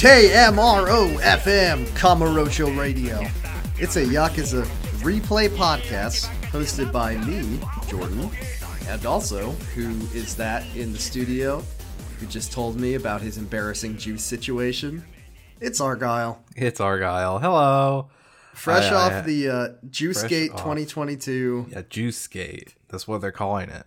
KMRO FM Radio. It's a Yakuza replay podcast hosted by me, Jordan, and also who is that in the studio who just told me about his embarrassing juice situation? It's Argyle. It's Argyle. Hello. Fresh I- off I- the uh, Juice Gate 2022. Yeah, Juice Gate. That's what they're calling it.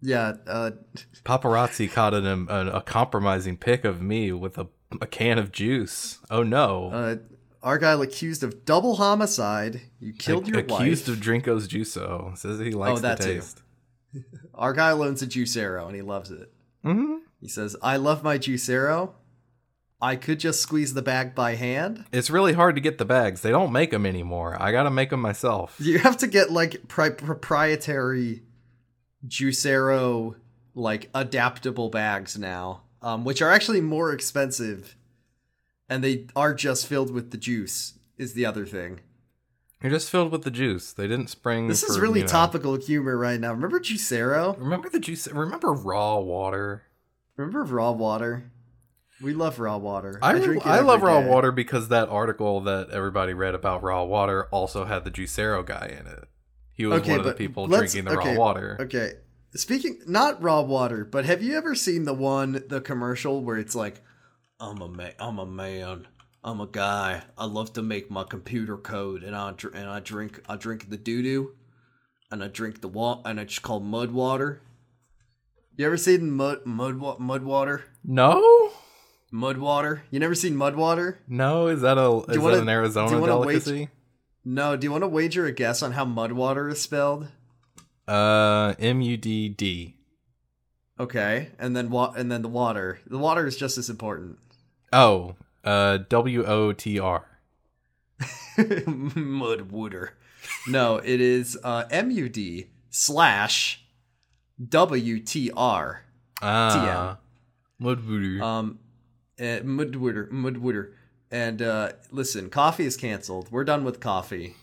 Yeah, uh, Paparazzi caught an, um, a, a compromising pic of me with a, a can of juice. Oh no. uh, Argyle accused of double homicide. You killed your Accused wife. Accused of Drinko's Juiso. Says he likes Oh, that the too. taste. Argyle owns a Juicero and he loves it. Mm-hmm. He says, I love my Juicero. I could just squeeze the bag by hand. It's really hard to get the bags. They don't make them anymore. I gotta make them myself. You have to get like pri- proprietary Juicero, like adaptable bags now, um, which are actually more expensive. And they are just filled with the juice, is the other thing. You're just filled with the juice. They didn't spring. This is really you know- topical humor right now. Remember Juicero? Remember the juice? Remember raw water? Remember raw water? We love raw water. I, drink it I love every raw water because that article that everybody read about raw water also had the Juicero guy in it. He was Okay, one of the people drinking the okay, raw water. Okay. Speaking not raw water, but have you ever seen the one the commercial where it's like I'm a man, I'm a man, I'm a guy. I love to make my computer code and I dr- and I drink I drink the doo doo and I drink the wa- and it's called mud water. You ever seen mud mud wa- mud water? No, Mud water? You never seen mud water? no, is that a is wanna- that an Arizona delicacy? No, do you want to wager a guess on how mud water is spelled? Uh, M U D D. Okay, and then wa- and then the water. The water is just as important. Oh, uh, W O T R. Mudwooder. No, it is uh, MUD slash WTR. Ah, Mudvoodoo. Um, uh, Mudwooder. Mudwooder. And uh, listen, coffee is canceled. We're done with coffee.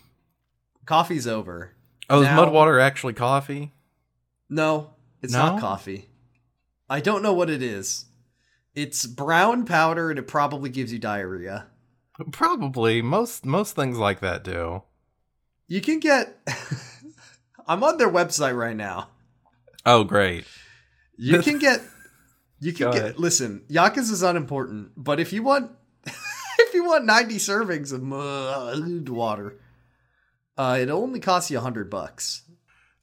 Coffee's over. Oh, is now- mud water actually coffee? No, it's No? not coffee. I don't know what it is. It's brown powder and it probably gives you diarrhea. Probably most most things like that do. You can get. I'm on their website right now. Oh, great. You can get. You can Go get. ahead. Listen, Yakuza is unimportant, but if you want, if you want 90 servings of mud water, uh, it only costs you a hundred bucks,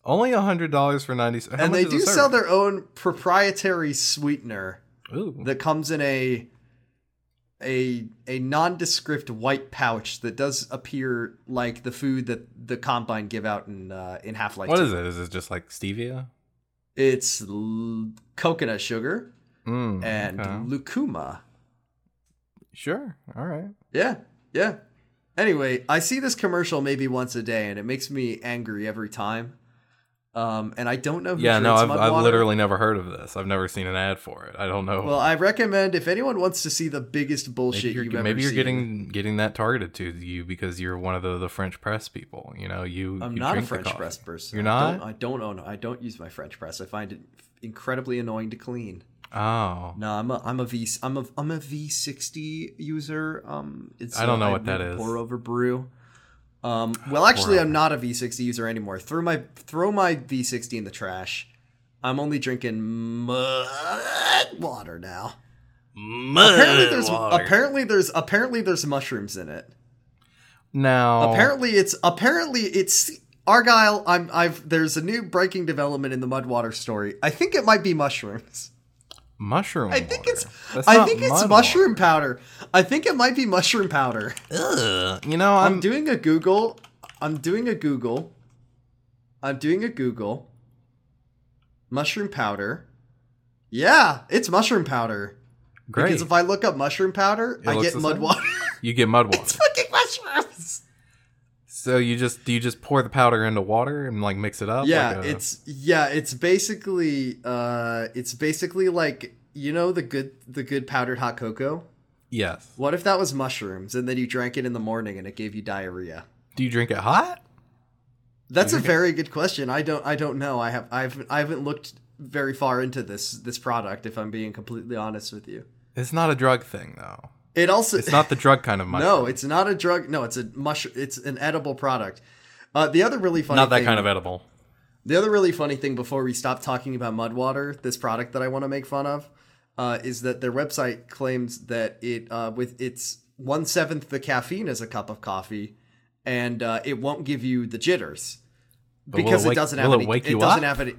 Only a hundred dollars for ninety. How and they do sell their own proprietary sweetener Ooh. that comes in a a a nondescript white pouch that does appear like the food that the combine give out in uh, in Half Life. What is it? Is it just like stevia? It's l- coconut sugar Mm, and okay. lucuma. Sure. All right. Yeah, yeah. Anyway, I see this commercial maybe once a day, and it makes me angry every time. Um, and I don't know who Yeah, no, I've, I've literally never heard of this. I've never seen an ad for it. I don't know. Well, I recommend if anyone wants to see the biggest bullshit maybe you're, you've ever maybe you're seen, getting getting that targeted to you because you're one of the, the French press people. You know, you. I'm you not a French press person. You're I don't, not? I don't own. I don't use my French press. I find it incredibly annoying to clean. Oh, No, I'm a I'm a V I'm a I'm a V60 user. Um, it's I don't know uh, what that is. Pour over brew. Um, well, actually, I'm not a V60 user anymore. Throw my throw my V60 in the trash. I'm only drinking mud water now. apparently, there's apparently there's apparently there's mushrooms in it. now Apparently, it's apparently it's Argyle. I'm I've there's a new breaking development in the Mudwater story. I think it might be mushrooms. Mushroom. I think water. it's That's I think it's mushroom powder. I think it might be mushroom powder. Ugh. You know, I'm I'm. doing a Google. I'm doing a Google. I'm doing a Google. Mushroom powder. Yeah, it's mushroom powder. great. Because if I look up mushroom powder, It I get mud same? water. you get mud water. it's fucking mushrooms. So you just do you just pour the powder into water and like mix it up? Yeah, like a- it's yeah, it's basically uh it's basically like you know the good the good powdered hot cocoa? yes. What if that was mushrooms and then you drank it in the morning and it gave you diarrhea? Do you drink it hot? That's a very good question. I don't I don't know. I have I've I haven't looked very far into this this product if I'm being completely honest with you. It's not a drug thing though. It also It's not the drug kind of mushroom. no, it's not a drug. No, it's a mush. It's an edible product. Uh, the other really funny not that thing, kind of edible. The other really funny thing before we stop talking about Mudwater, this product that I want to make fun of, uh, is that their website claims that it uh, with its one seventh the caffeine as a cup of coffee, and uh, it won't give you the jitters it because it wake- doesn't have it any. you doesn't up? have any.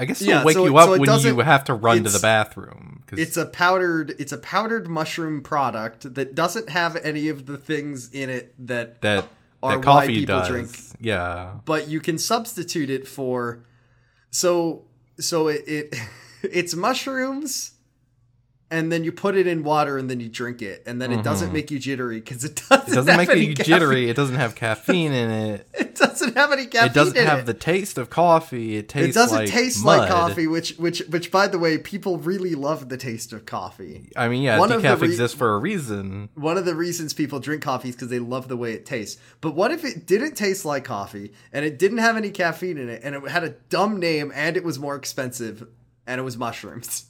I guess it'll Yeah, wake so you it- up so when you have to run to the bathroom. 'cause- It's a powdered. It's a powdered mushroom product that doesn't have any of the things in it that that are that why coffee people does. drink. Yeah. but you can substitute it for so so it, it it's mushrooms and then you put it in water and then you drink it and then it doesn't make you jittery because it doesn't, Mm-hmm. It doesn't make any you caffeine- jittery. It doesn't have caffeine in it. it doesn't have any caffeine It doesn't have it. the taste of coffee. It tastes it doesn't like taste mud. like coffee which which which by the way people really love the taste of coffee I mean, yeah, One decaf re- exists for a reason. one of the reasons people drink coffee is because they love the way it tastes. But what if it didn't taste like coffee and it didn't have any caffeine in it and it had a dumb name and it was more expensive and it was mushrooms?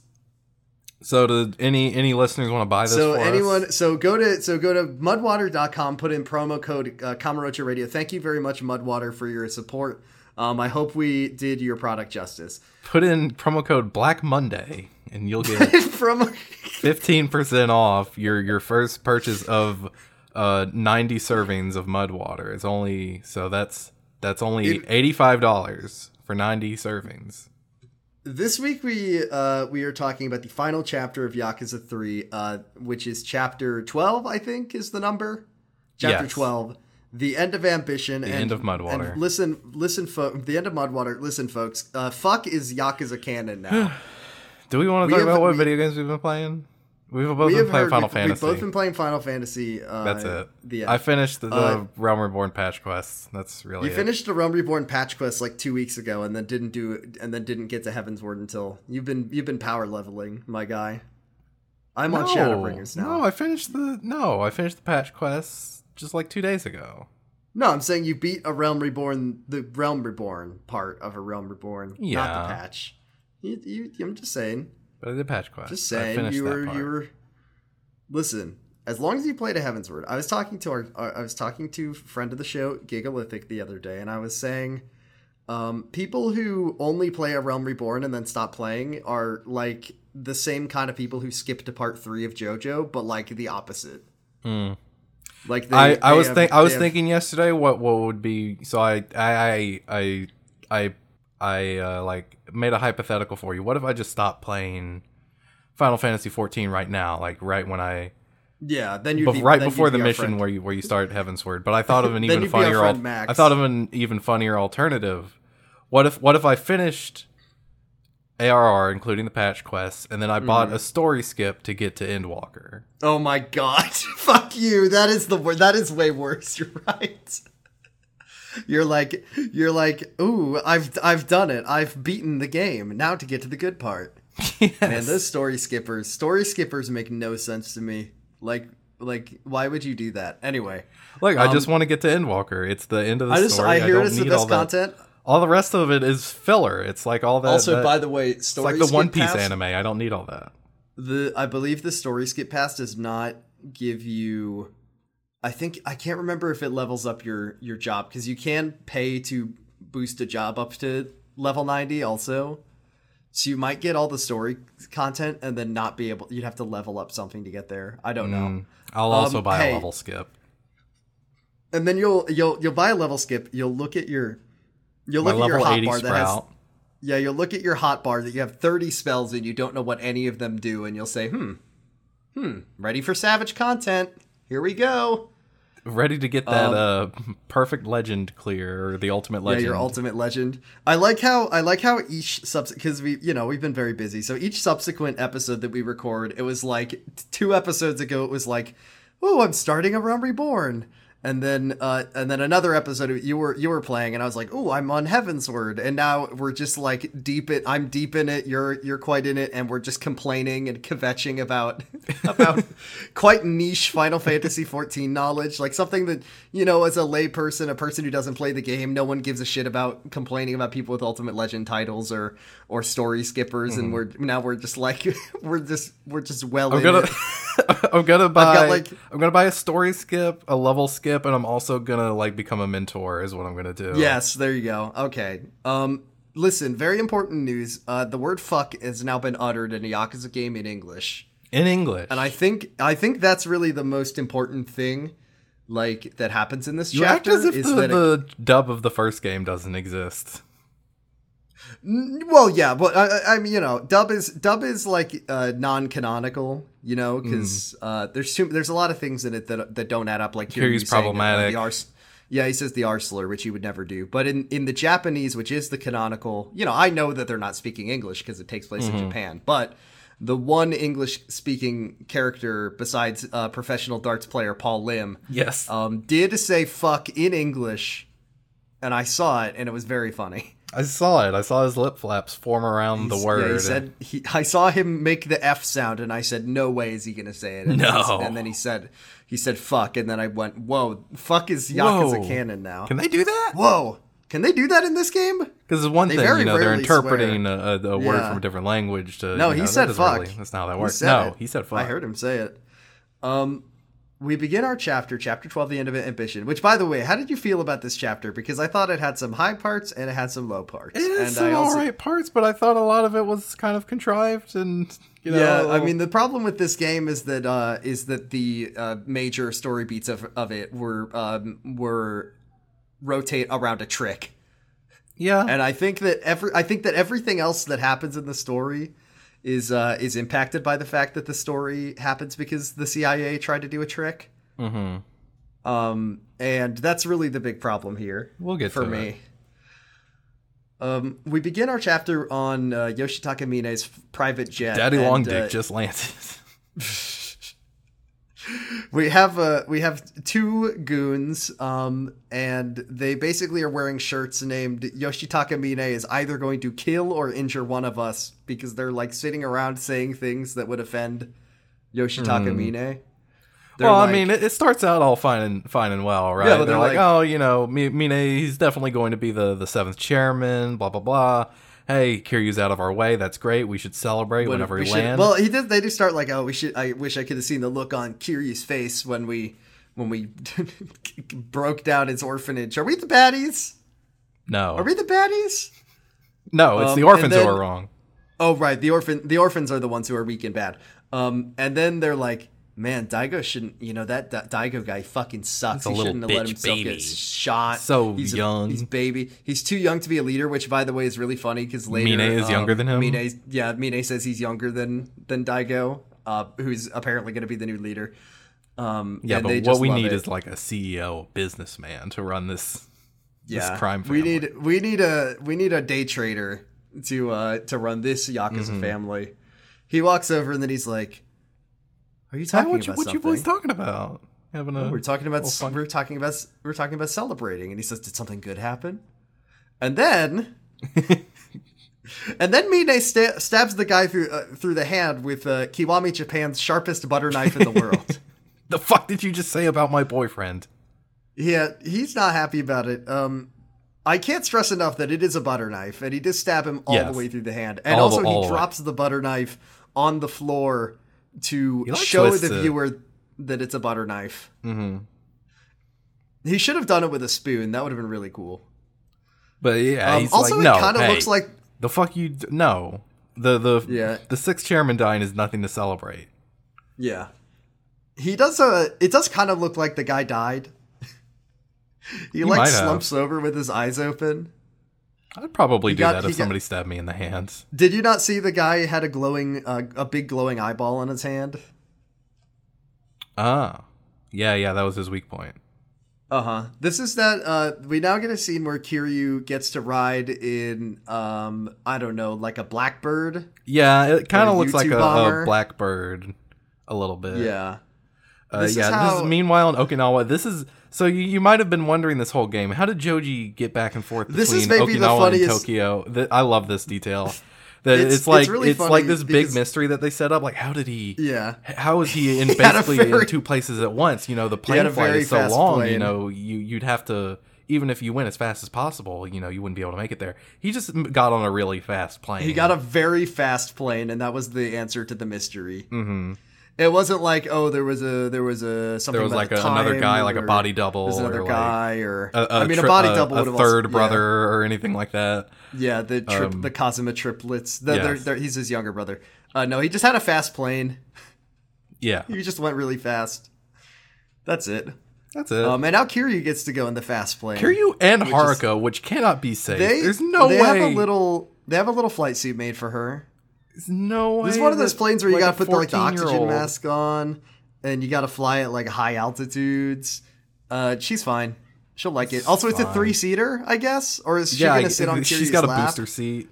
So, do any any listeners want to buy this? So anyone, us? so go to so go to mudwater.com, put in promo code uh, Kamurocho Radio. Thank you very much, Mudwater, for your support. Um, I hope we did your product justice. put in promo code Black Monday, and you'll get From fifteen percent off your your first purchase of uh ninety servings of mud water. It's only so that's that's only eighty five dollars for ninety servings. This week we uh, we are talking about the final chapter of Yakuza Three, uh, which is chapter twelve. I think is the number. Chapter Yes. twelve, the end of ambition. The end of Mudwater. And listen, listen, fo- the end of Mudwater. Listen, folks. Uh, fuck is Yakuza canon now. Do we want We to talk have- about what we- video games we've been playing? We've both we been playing heard, Final we, Fantasy. We've both been playing Final Fantasy. Uh, That's it. The I finished the, the Uh, Realm Reborn patch quest. That's really You it. finished the Realm Reborn patch quest like two weeks ago, and then didn't do and then didn't get to Heavensward until you've been you've been power leveling, my guy. I'm on Shadowbringers now. No, I finished the no, I finished the patch quest just like two days ago. No, I'm saying you beat a Realm Reborn, the Realm Reborn part of a Realm Reborn, not Yeah. the patch. You, you, I'm just saying, But I did patch quest. just saying. You were, you were. Listen, as long as you played a Heavensward, I was talking to our, our- I was talking to friend of the show, Gigalithic, the other day, and I was saying, um, people who only play a Realm Reborn and then stop playing are like the same kind of people who skip to part three of JoJo, but like the opposite. Mm. Like they, I, I they was have- think I was have- thinking yesterday what what would be so I I I I I, I uh, like made a hypothetical for you. What if I just stopped playing Final Fantasy 14 right now, like right when I yeah. Then you bef- right then before you'd the mission friend. where you where you start Heavensward. But I thought of an even be funnier al- Max. I thought of an even funnier alternative. What if what if I finished ARR, including the patch quests, and then I bought Mm-hmm. a story skip to get to Endwalker. Oh my god. Fuck you. That is the that is way worse. You're right. You're like you're like, "Ooh, I've I've done it. I've beaten the game. Now to get to the good part." yes. Man, those story skippers, story skippers make no sense to me. Like like why would you do that? Anyway, Look, I um, just want to get to Endwalker. It's the end of the I just story. I hear don't it's the all best that- content. All the rest of it is filler. It's like all that. also, that- by the way, story like the One Piece pass- anime. I don't need all that. The I believe the story skip pass does not give you I think I can't remember if it levels up your your job because you can pay to boost a job up to level 90 also. So you might get all the story content and then not be able you'd have to level up something to get there. I don't know. Mm. I'll also Um, buy hey. a level skip. And then you'll you'll you'll buy a level skip, you'll look at your you'll My look at your 80 hotbar that has. Yeah, you'll look at your hotbar that you have 30 spells and you don't know what any of them do, and you'll say, hmm, hmm, ready for savage content. Here we go. Ready to get that Um, uh perfect legend clear or the ultimate legend. Yeah, your ultimate legend. I like how I like how each subs because we you know we've been very busy. So each subsequent episode that we record, it was like two episodes ago. It was like, oh, I'm starting a Realm Reborn, and then uh, and then another episode you were you were playing, and I was like, "Oh, I'm on Heavensward," and now we're just like deep in. I'm deep in it. You're you're quite in it, and we're just complaining and kvetching about about quite niche Final Fantasy 14 knowledge, like something that you know, as a layperson, a person who doesn't play the game, no one gives a shit about complaining about people with Ultimate Legend titles or or story skippers, and we're now we're just like we're just we're just well. I'm in gonna, it. I'm gonna buy, got, like- I'm gonna buy a story skip, a level skip, and I'm also gonna like become a mentor. Is what I'm gonna do. Yes, there you go. Okay. Um, listen, very important news. Uh, the word "fuck" has now been uttered in a Yakuza game in English, in English. and I think I think that's really the most important thing, like that happens in this you act as if is the, that it- the dub of the first game doesn't exist. Well, yeah, but I, mean, you know, dub is dub is like uh, non-canonical, you know, because uh, there's too, there's a lot of things in it that that don't add up. Like here Kiryu's you saying, uh, problematic. the R, yeah, he says the R slur, which he would never do. But in in the Japanese, which is the canonical, you know, I know that they're not speaking English because it takes place in Japan, but the one English-speaking character besides uh, professional darts player Paul Lim Yes. um, did say "fuck" in English, and I saw it, and it was very funny. I saw it. I saw his lip flaps form around the word. Yeah, he said he, I saw him make the F sound, and I said, "No way is he gonna say it." And then he- No. and then he said, "He said fuck," and then I went, "Whoa, fuck is Yakuza Whoa. canon now." Can they do that? Whoa, can they do that in this game? Because it's one They thing, you know, they're interpreting a, a, a word Yeah. from a different language to. No, you he said fuck. Really, that's not how that works. No, it. he said fuck. I heard him say it. Um, we begin our chapter, chapter twelve, the end of ambition. Which, by the way, how did you feel about this chapter? Because I thought it had some high parts and it had some low parts. It is some alright parts, but I thought a lot of it was kind of contrived and you know. yeah, I mean the problem with this game is that uh, is that the uh, major story beats of, of it were um, were rotate around a trick, yeah. and I think that every I think that everything else that happens in the story is uh, is impacted by the fact that the story happens because the CIA tried to do a trick, hmm um, and that's really the big problem here. We'll get for to me. Um, we begin our chapter on uh, Yoshitaka Mine's private jet. Daddy and, Long Dick uh, just landed. we have uh we have two goons um and they basically are wearing shirts named Yoshitaka Mine is either going to kill or injure one of us because they're like sitting around saying things that would offend Yoshitaka Mine. They're well, like- I mean, it, it starts out all fine and fine and well, right? Yeah, but they're, they're like, like- oh, you know, Mi- Mine, he's definitely going to be the the seventh chairman. Blah blah blah. Hey, Kiryu's out of our way. That's great. We should celebrate when whenever we we should- land. Well, he did. They do start like, oh, we should. I wish I could have seen the look on Kiryu's face when we when we broke down his orphanage. Are we the baddies? no, Are we the baddies? no, it's Um, the orphans then- who are wrong. Oh right, the orphan the orphans are the ones who are weak and bad. Um, and then they're like, man, Daigo shouldn't. You know that, that Daigo guy fucking sucks. he shouldn't have let himself baby. get shot. So he's a- young. he's baby. He's too young to be a leader. Which, by the way, is really funny because later Mine is um, younger than him? Mine's- yeah, Mine says he's younger than than Daigo, uh, who's apparently going to be the new leader. Um, Yeah, but what we need it. is like a CEO businessman to run this yeah, this crime We need we need a we need a day trader to uh to run this Yakuza Mm-hmm. family. He walks over and then he's like, "Are you talking what you, about what you something?" boys talking about? Having a we're talking about fun- we're talking about we're talking about celebrating, and he says, "Did something good happen?" And then. And then Mine sta- stabs the guy through uh, through the hand with uh, Kiwami Japan's sharpest butter knife in the world. the fuck did you just say about my boyfriend? Yeah, he's not happy about it. Um, I can't stress enough that it is a butter knife, and he does stab him all Yes. the way through the hand, and All also he the way. drops the butter knife on the floor to show the it. viewer that it's a butter knife. hmm He should have done it with a spoon. That would have been really cool. But yeah, Um, he's also, like, no, it kind of hey, looks like the fuck you d- no. The the Yeah. the sixth chairman dying is nothing to celebrate. yeah. He does a. It does kind of look like the guy died. he, like might have. slumps over with his eyes open. I'd probably He do got- that if got- somebody stabbed me in the hands. Did you not see the guy had a glowing, uh, a big glowing eyeball on his hand? Ah, yeah, yeah, that was his weak point. Uh huh. This is that. Uh, we now get a scene where Kiryu gets to ride in, um, I don't know, like a blackbird. Yeah, it kind of looks like a, a blackbird, a little bit. Yeah. Uh, This is yeah. This how- is meanwhile in Okinawa. This is so you, you might have been wondering this whole game. How did Joji get back and forth between This is maybe the funniest- and Tokyo? Th- I love this detail. That It's- it's, it's like really it's like this big mystery that they set up. Like, how did he? Yeah. How is he in He basically very- in two places at once? You know, the plane flight is so long. You know, you you'd have to even if you went as fast as possible. You know, you wouldn't be able to make it there. He just got on a really fast plane. He got a very fast plane, and that was the answer to the mystery. Mm-hmm. It wasn't like oh, there was a there was a something. There was like a, another guy, like a body double, There's another or like guy, or a, a I mean, tri- a body a- double. a would have also- third yeah. brother, or anything like that. Yeah, the tri- Um, the Kazuma triplets. The, yes. they're, they're, he's his younger brother. Uh, no, he just had a fast plane. Yeah, He just went really fast. That's it. that's it. Um, and now Kiryu gets to go in the fast plane. Kiryu and which is- Haruka, which cannot be safe. they There's no they way. have a little they have a little flight suit made for her. There's no way. This is one of those planes where you like, gotta put the, like the oxygen 14-year-old mask on, and you gotta fly at like high altitudes. Uh, she's fine. She'll like it. Also, it's a three seater, I guess, or is she Yeah, gonna sit on she's got a lap? booster seat.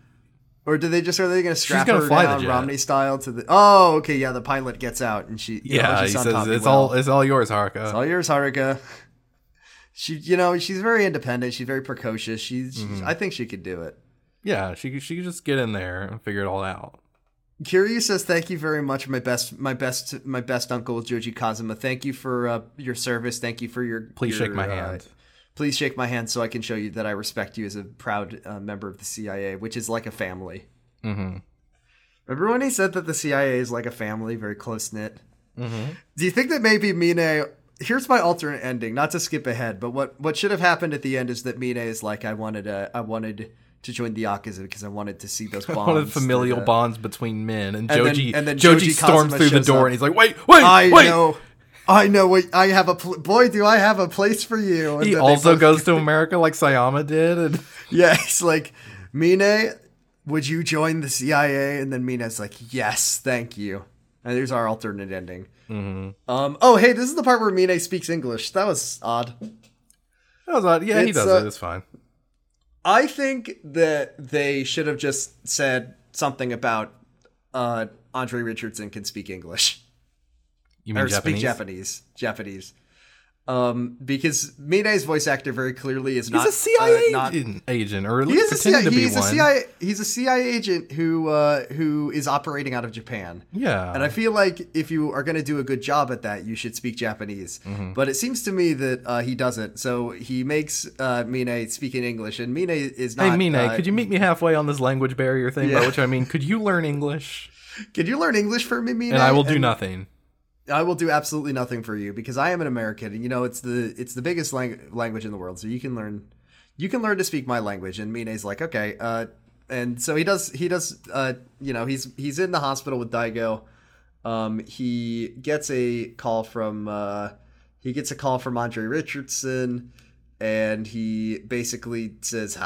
Or do they just are they gonna strap gonna her down. Romney style to the? Oh, okay, yeah. The pilot gets out and she. you know, Yeah, he says it's well. all it's all yours, Haruka. It's all yours, Haruka. She, you know, she's very independent. She's very precocious. She's, she's- Mm-hmm. I think she could do it. yeah, she she could just get in there and figure it all out. Kiryu says, "Thank you very much, my best, my best, my best uncle Joji Kazuma. Thank you for uh, your service. Thank you for your. Please your, shake my uh, hand. please shake my hand so I can show you that I respect you as a proud uh, member of the CIA, which is like a family. Mm-hmm. Remember when he said that the CIA is like a family, very close knit? Mm-hmm. Do you think that maybe Mine? Here's my alternate ending. Not to skip ahead, but what what should have happened at the end is that Mine is like, I wanted uh, I wanted to join the Yakuza because I wanted to see those bonds. One of the familial that, uh, bonds between men, and, And then- Joji and then Joji, Joji storms Kazuma through the door, up. and he's like, "Wait, wait, I wait!" know. I know what I have a pl- boy. Do I have a place for you? And He also goes to America like Sayama did, and Yeah, he's like, Mine, would you join the CIA? And then Mine's like, yes, thank you. And there's our alternate ending. Mm-hmm. Um. Oh, hey, this is the part where Mine speaks English. That was odd. that was odd. Yeah, he does uh, it. It's fine. I think that they should have just said something about uh, Andre Richardson can speak English. You mean or Japanese? speak Japanese. Japanese. Um, because Mine's voice actor very clearly is He's not a CIA uh, not- agent, or at least a CIA, to be he's a one. CIA he's a CIA agent who uh, who is operating out of Japan. Yeah, And I feel like if you are going to do a good job at that, you should speak Japanese. Mm-hmm. But it seems to me that uh, he doesn't. So he makes uh, Mine speak in English, and Mine is not. Hey, Mine, uh, could you meet me halfway on this language barrier thing? Yeah. By which I mean, could you learn English? Could you learn English for me, Mine? And I will do nothing. I will do absolutely nothing for you because I am an American, and you know it's the it's the biggest lang- language in the world, so you can learn you can learn to speak my language. And Mine's like, okay, uh, and so he does he does uh, you know he's he's in the hospital with Daigo. Um, he gets a call from uh, he gets a call from Andre Richardson, and he basically says,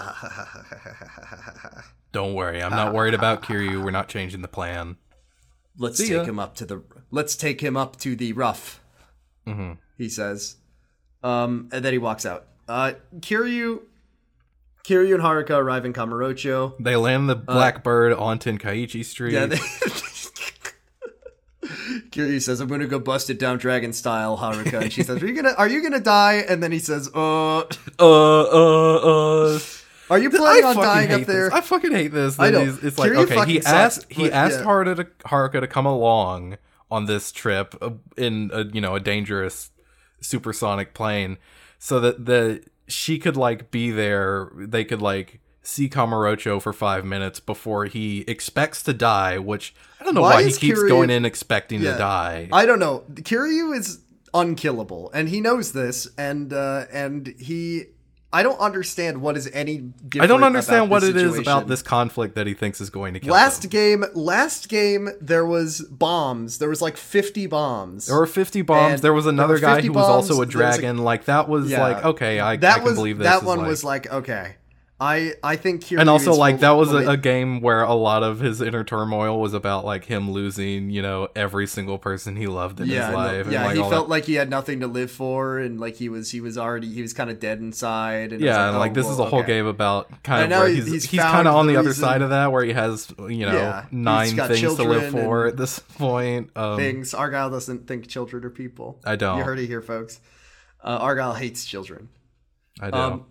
"Don't worry, I'm not worried about Kiryu. We're not changing the plan." "Let's See take ya. him up to the let's take him up to the rough." Mhm. he says. Um, and then he walks out. Uh, Kiryu, Kiryu and Haruka arrive in Kamurocho. They land the Blackbird on Tenkaichi Street. Uh, Yeah, they- Kiryu says, "I'm gonna go bust it down dragon style, Haruka." And she says, "Are you gonna Are you gonna die?" And then he says, "Uh, uh, uh, uh. Are you planning on dying up there?" This. I fucking hate this. I know. It's like Kiryu okay, he fucking sucks, asked he asked yeah. Haruka to, Haruka to come along on this trip uh, in a you know a dangerous supersonic plane, so that the she could like be there. They could like see Kamurocho for five minutes before he expects to die. Which I don't know Why why, he keeps Kiryu- going in expecting Yeah. to die. I don't know. Kiryu is unkillable, and he knows this, and uh, and he. I don't understand what is any. I don't understand what it is about this conflict that he thinks is going to kill Last him. game, last game, there was bombs. There was like fifty bombs. There were 50 bombs. And there was another were guy 50 who was also a there was a- dragon. like that was Yeah. like okay, I, that I can was believe this. that one like- was like okay. I I think Kiryu and also like that was a, a game where a lot of his inner turmoil was about like him losing you know every single person he loved in yeah, his no- life and, yeah. like, he felt that. like he had nothing to live for, and like he was he was already he was kind of dead inside. And yeah and oh, like this is a whole okay. game about kind And of where he's he's he's, kind of on the the other side of that where he has you know Yeah, nine things to live for at this point um Things Argyle doesn't think children are people. I don't. You heard it here, folks. Uh, Argyle hates children. i do Um,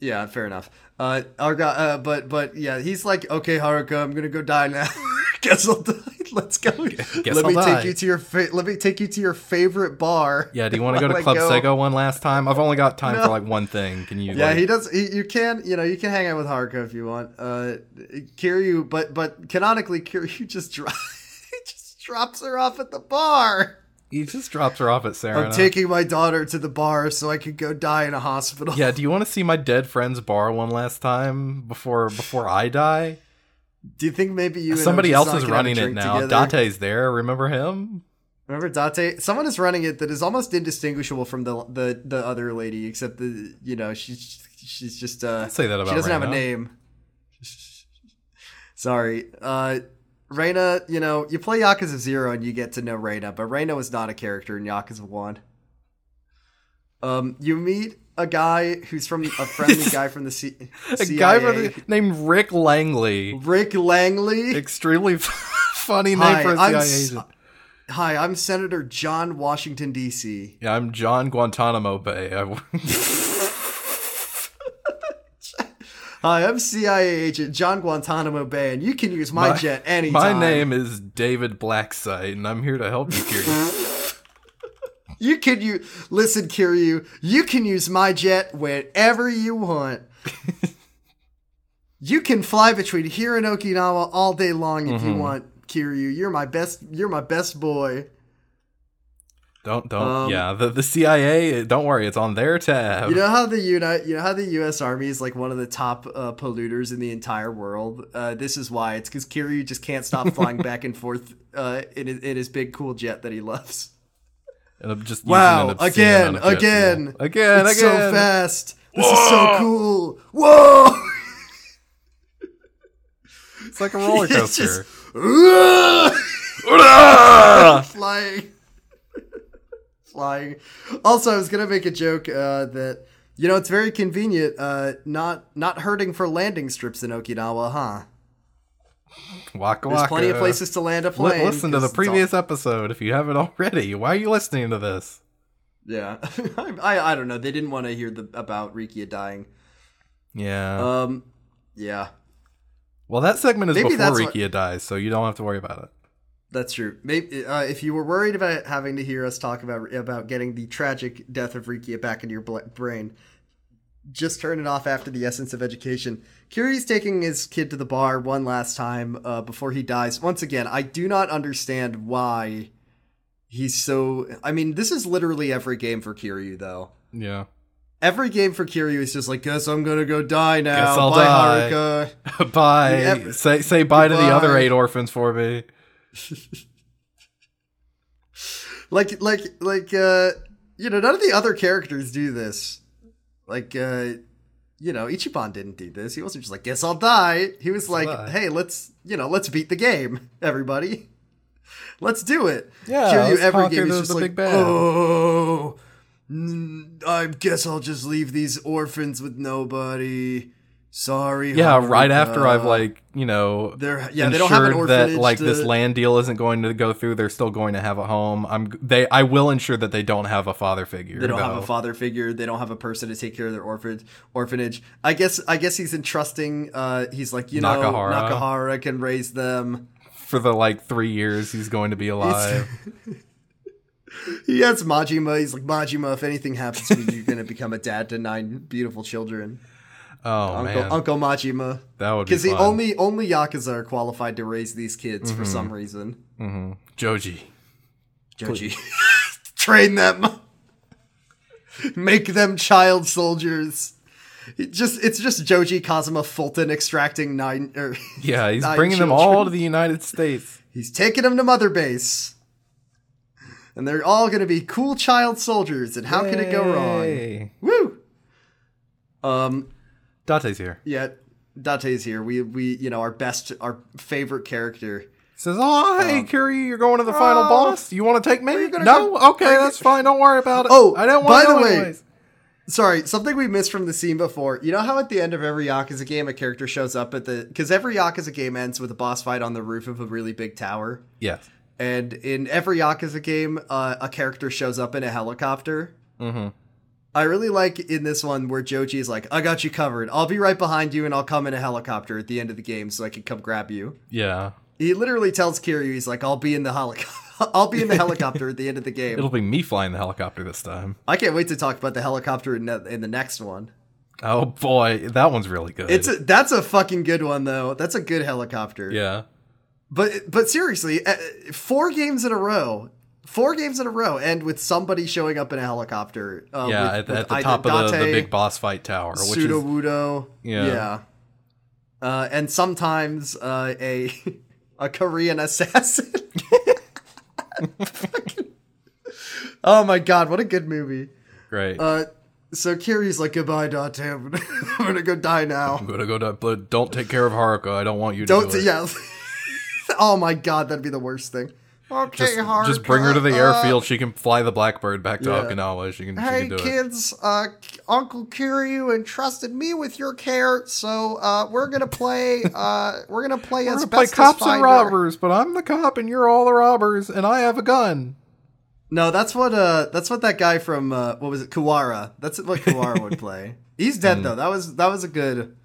yeah, fair enough. Uh, Argyle, uh, but but yeah, he's like, okay, Haruka, I'm gonna go die now. Guess I'll die. Let's go. let I'll me die. take you to your fa- let me take you to your favorite bar. yeah do you want to go to club go. sego one last time i've only got time No. for like one thing can you Yeah, like, he does. He, you can, you know, you can hang out with Haruka if you want. Uh, Kiryu, but but canonically, Kiryu just dro- he just drops her off at the bar. He just drops her off at Sarah I'm taking my daughter to the bar so I could go die in a hospital. yeah do you want to see my dead friend's bar one last time before before i die Do you think maybe you and somebody else is Ojisan can have a running it now together? date's there remember him Remember Date? Someone is running it that is almost indistinguishable from the the the other lady, except the you know she's she's just uh say that about she doesn't have a name. Sorry, uh, Reina. You know you play Yakuza Zero and you get to know Reina, but Reina was not a character in Yakuza One. Um, you meet a guy who's from a friendly guy from the C- a CIA, guy the, named rick langley Rick Langley. extremely funny name Hi, for a I'm cia s- agent Hi, I'm Senator John Washington D.C. yeah i'm john guantanamo bay I, Hi, I'm CIA agent John Guantanamo Bay, and you can use my, My- jet anytime. my name is david blacksite and i'm here to help you Kiryu. You can you listen, Kiryu. You can use my jet whenever you want. you can fly between here and Okinawa all day long if Mm-hmm. you want, Kiryu. You're my best. You're my best boy. Don't don't Um, yeah the, the cia don't worry it's on their tab You know how the unit, you know how the U.S. Army is like one of the top uh, polluters in the entire world. Uh, this is why it's because Kiryu just can't stop flying back and forth uh, in his, in his big cool jet that he loves. And I'm just Wow! Again, amount of jet again, fuel. again, it's again. so fast. This is so cool. Whoa! It's like a roller It's coaster. just- Ah! flying, flying. Also, I was gonna make a joke uh, that you know it's very convenient, uh, not not hurting for landing strips in Okinawa, huh? waka There's plenty of places to land a plane. listen to the previous episode if you haven't already. Why are you listening to this? yeah, I, I don't know. They didn't want to hear the about Rikiya dying. Yeah. Um, yeah, well, that segment is maybe before that's what- dies, so you don't have to worry about it. That's true. Maybe uh, if you were worried about having to hear us talk about about getting the tragic death of Rikiya back into your bl- brain, just turn it off after the essence of education. Kiryu's taking his kid to the bar one last time uh, before he dies. Once again, I do not understand why he's so. I mean, this is literally every game for Kiryu, though. Yeah. Every game for Kiryu is just like, guess I'm gonna go die now. Guess I'll Bye, die." Haruka. bye. Say say bye to the other eight orphans for me. like like like uh you know none of the other characters do this. Like uh you know ichiban didn't do this. He wasn't just like guess i'll die. He was like die. hey let's you know let's beat the game everybody. Let's do it. Yeah, Kiryu, let's every game is just like oh i guess i'll just leave these orphans with nobody sorry Yeah, right after I've like you know They're- yeah, they don't have an ensured that orphanage like this land deal isn't going to go through. They're still going to have a home. I'm they. I will ensure that they don't have a father figure. They don't have a father figure. They don't have a person to take care of their orphan orphanage. I guess I guess he's entrusting. Uh, he's like you know Nakahara. Nakahara can raise them. for the like three years he's going to be alive. He has Majima. He's like Majima. If anything happens to me, you're gonna become a dad to nine beautiful children. Oh Uncle man, Uncle Majima. that would be Because the only only yakuza are qualified to raise these kids Mm-hmm. for some reason. Joji. Joji, train them, make them child soldiers. It just it's just Joji Kazuma Fulton extracting nine. Or Yeah, he's nine bringing them all to the United States. He's taking them to Mother Base. And they're all going to be cool child soldiers, and how can it go wrong? Woo! Um, Date's here. Yeah, Date's here. We we you know our best our favorite character. Says, "Oh, hey, Kiryu, you're going to the final oh, boss. You want to take me? No, go- okay, that's fine. Don't worry about it. Oh, I don't by want to the way- anyways. Sorry, something we missed from the scene before. You know how at the end of every Yakuza game, a character shows up at the because every Yakuza game ends with a boss fight on the roof of a really big tower, Yes. and in every Yakuza game, uh, a character shows up in a helicopter. Mm-hmm. I really like in this one where Joji is like, "I got you covered. I'll be right behind you, and I'll come in a helicopter at the end of the game so I can come grab you." Yeah. He literally tells Kiryu, "He's like, I'll be in the helicopter. I'll be in the helicopter at the end of the game." It'll be me flying the helicopter this time. I can't wait to talk about the helicopter in, the- in the next one. Oh boy, that one's really good. It's a, that's a fucking good one though. That's a good helicopter. yeah. But but seriously, uh, four games in a row, four games in a row, and with somebody showing up in a helicopter. Uh, Yeah, with- at, with at the top of the, the big boss fight tower, which Pseudo is Wudo. Yeah. Yeah. Uh, and sometimes uh, a a Korean assassin. Oh my god, what a good movie. great. Uh, so Kiryu's like, goodbye, Dante. I'm gonna, I'm gonna go die now. I'm gonna go die, but don't take care of Haruka. I don't want you to Don't, do yeah. oh my god, that'd be the worst thing. Okay, Just, Haruka, just bring her to the uh, airfield. She can fly the Blackbird back to Yeah. Okinawa. She can, she Hey can do it. kids, uh, Uncle Kiryu entrusted me with your care, so uh, we're gonna play. Uh, we're gonna play We're as gonna play cops finder. and robbers, but I'm the cop and you're all the robbers, and I have a gun. No, that's what uh, that's what that guy from uh, what was it, Kuwara? That's what Kuwara would play. He's dead though. That was that was a good.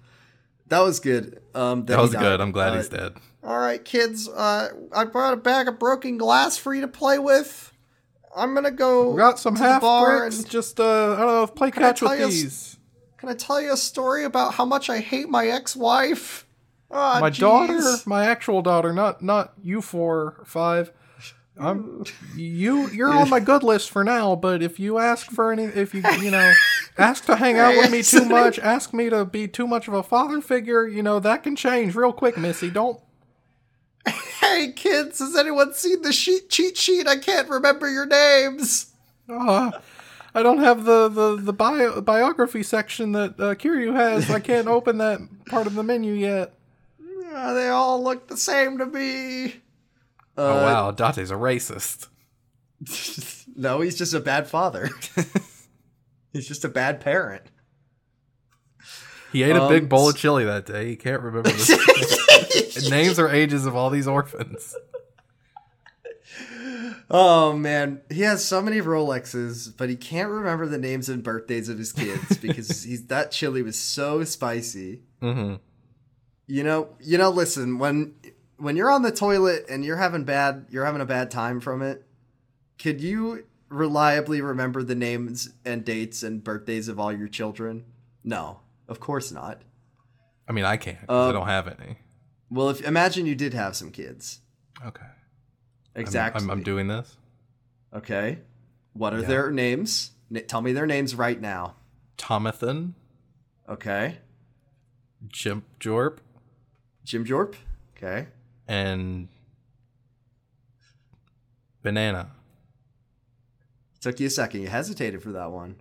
That was good. Um, That he was good. I'm glad Uh, he's dead. All right, kids. Uh, I brought a bag of broken glass for you to play with. I'm gonna go. We got some half bricks. and- Just uh, I don't know. Play I catch with tell you s- these. Can I tell you a story about how much I hate my ex-wife? Ah, my jeez. daughter, my actual daughter, not not you four or five. I'm you. You're on my good list for now. But if you ask for any, if you you know, ask to hang out with me too much, ask me to be too much of a father figure, you know that can change real quick, Missy. Don't. Hey, kids, has anyone seen the sheet cheat sheet? I can't remember your names. Uh, I don't have the the the bio, biography section that uh, Kiryu has. I can't open that part of the menu yet. Ah, they all look the same to me. oh Uh, wow, Date's a racist. no, he's just a bad father. he's just a bad parent. He ate a Um, big bowl of chili that day. He can't remember the names or ages of all these orphans. Oh man, he has so many Rolexes, but he can't remember the names and birthdays of his kids because he's that chili was so spicy. hmm You know, you know. Listen, when when you're on the toilet and you're having bad, you're having a bad time from it. Could you reliably remember the names and dates and birthdays of all your children? No, of course not. I mean, I can't 'cause I Um, don't have any. Well, if imagine you did have some kids. Okay, Exactly. I'm, I'm, I'm doing this. Okay. What are Yeah. their names? N- tell me their names right now. Tomathan, Okay. Jim Jorp, Jim Jorp. Okay. and Banana. Took you a second. You hesitated for that one.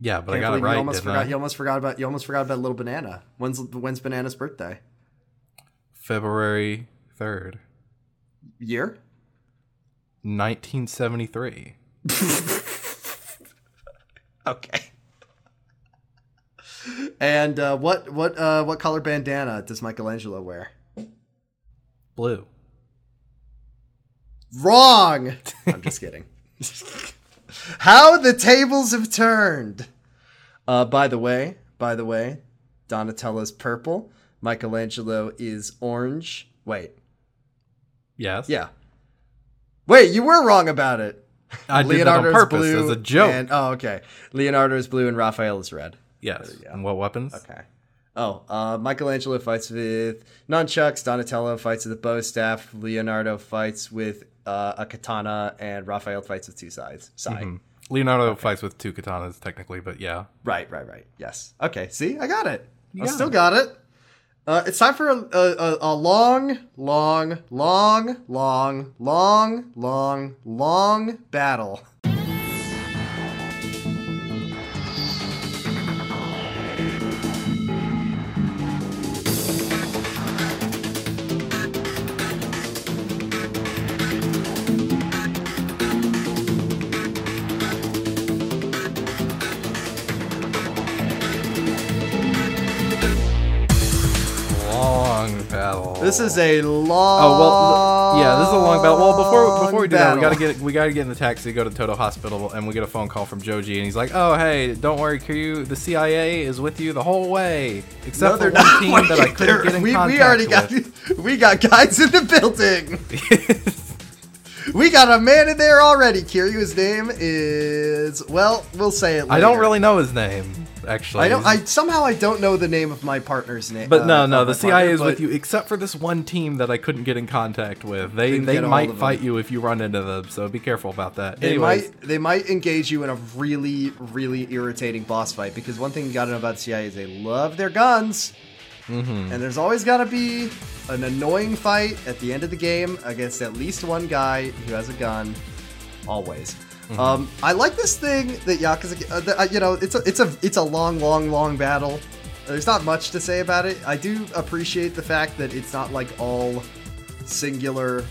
Yeah, but I Can't got it right. You almost forgot. I? You almost forgot about. You almost forgot about little banana. When's when's Banana's birthday? February third, Year? nineteen seventy three. Okay. And uh, what what uh, what color bandana does Michelangelo wear? Blue. Wrong. I'm just kidding. How the tables have turned. Uh, by the way, by the way, Donatello's purple. Michelangelo is orange. Wait, Yes. yeah. Wait, you were wrong about it. I did that on Leonardo's purpose blue as a joke. And, oh, okay. Leonardo is blue and Raphael is red. yes. And what weapons? Okay. Oh, uh, Michelangelo fights with nunchucks. Donatello fights with a bow staff. Leonardo fights with uh, a katana, and Raphael fights with two sides. Side. Mhm. Leonardo fights with two katanas technically, but yeah. Right, right, right. Yes. Okay. See, I got it. I got still it. got it. Uh, it's time for a, a, a, a long, long, long, long, long, long, long battle. This is a long. Oh well, yeah. This is a long battle. Well, before before we do that, we gotta get we gotta get in the taxi, go to Toto Hospital, and we get a phone call from Joji, and he's like, "Oh, hey, don't worry, Kiryu. The CIA is with you the whole way, except No, for they're one team that I couldn't get in we, contact we already with." got we got guys in the building. We got a man in there already. Kiryu, his name is well, we'll say it. Later. I don't really know his name, actually. I don't. I somehow I don't know the name of my partner's name. But uh, no, no, the CIA partner, is with you, except for this one team that I couldn't get in contact with. They they might fight you if you run into them, so be careful about that. They Anyways, might they might engage you in a really really irritating boss fight because one thing you got to know about CIA is they love their guns, Mm-hmm. and there's always got to be an annoying fight at the end of the game against at least one guy who has a gun. Always. Mm-hmm. Um, I like this thing that Yakuza. Uh, that, uh, you know, it's a it's a it's a long long long battle. There's not much to say about it. I do appreciate the fact that it's not like all singular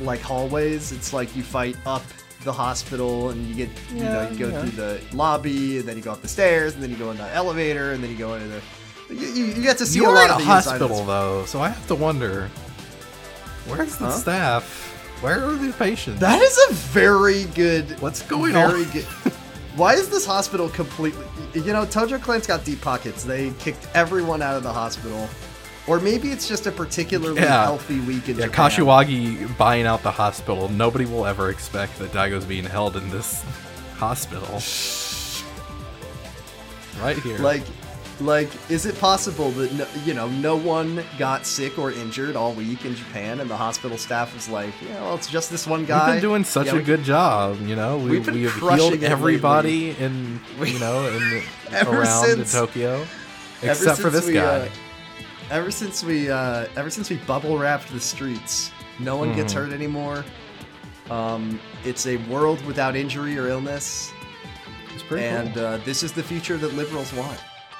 like hallways. It's like you fight up the hospital and you get you know you go yeah. through the lobby and then you go up the stairs and then you go in the elevator and then you go into the you, you, you get to see you a lot in of a the hospital though, so I have to wonder, where's the Huh? staff? Where are the patients? That is a very good What's going very on? good. Why is this hospital completely? You know, Tojo Clan's got deep pockets. They kicked everyone out of the hospital, or maybe it's just a particularly Yeah. healthy week in Yeah, Japan. Kashiwagi buying out the hospital. Nobody will ever expect that Daigo's being held in this hospital. Right here. Like, like, is it possible that no, you know no one got sick or injured all week in Japan, and the hospital staff was like, yeah, well, it's just this one We've guy. been doing such Yeah, a we- good job, you know. We, We've been we have healed everybody in, you know, in around since- in Tokyo, except for this we, guy. uh, ever since we, uh, ever since we bubble wrapped the streets, no one gets Mhm. hurt anymore. Um, it's a world without injury or illness. it's pretty and cool. uh, this is the future that liberals want.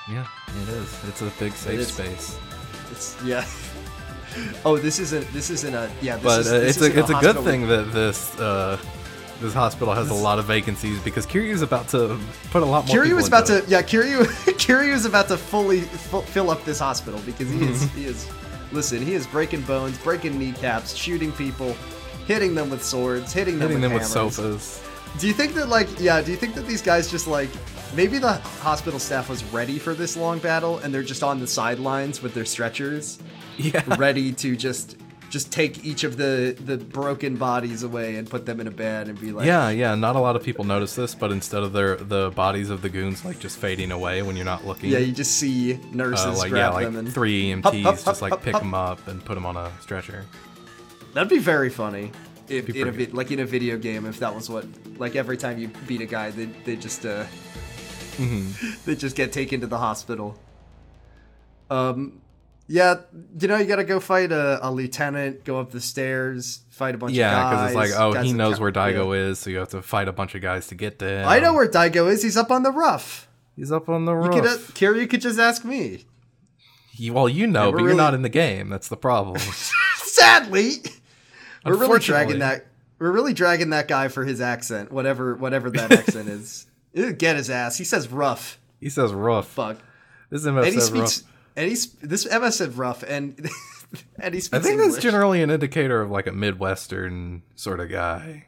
Yeah, it is. It's a big safe is. space. It's yeah. oh, this isn't. This isn't a yeah. This But is, uh, it's a it's a good thing that this uh, this hospital has a lot of vacancies because Kiryu's about to put a lot more. Kiryu is about to yeah. Kiryu Kiryu is about to fully fu- fill up this hospital because he is he is. Listen, he is breaking bones, breaking kneecaps, shooting people, hitting them with swords, hitting it. them hitting with them with sofas. Do you think that like yeah? Do you think that these guys just like maybe the hospital staff was ready for this long battle and they're just on the sidelines with their stretchers? Yeah, ready to just just take each of the the broken bodies away and put them in a bed and be like yeah, yeah. Not a lot of people notice this, but instead of their the bodies of the goons like just fading away when you're not looking, yeah you just see nurses uh, like grab yeah, like them and three EMTs hup, just hup, like hup, pick them up and put them on a stretcher. that'd be very funny if in a vi- like in a video game if that was what like every time you beat a guy they they just uh Mm-hmm. they just get taken to the hospital um yeah you know you gotta go fight a, a lieutenant go up the stairs fight a bunch Yeah, of guys because it's like, oh, guys he knows ca- where Daigo yeah. is, so you have to fight a bunch of guys to get there. I know where Daigo is. He's up on the roof. he's up on the You roof. could, uh, Kiryu could just ask me. He- well, you know, Yeah, but we're you're not in the game. That's the problem. Sadly, we're really dragging that. We're really dragging that guy for his accent, whatever whatever that accent is. Get his ass. He says rough. he says rough. Fuck. This MF he says speaks. rough. And he's this Emma said rough, and and he I think English. that's generally an indicator of like a Midwestern sort of guy,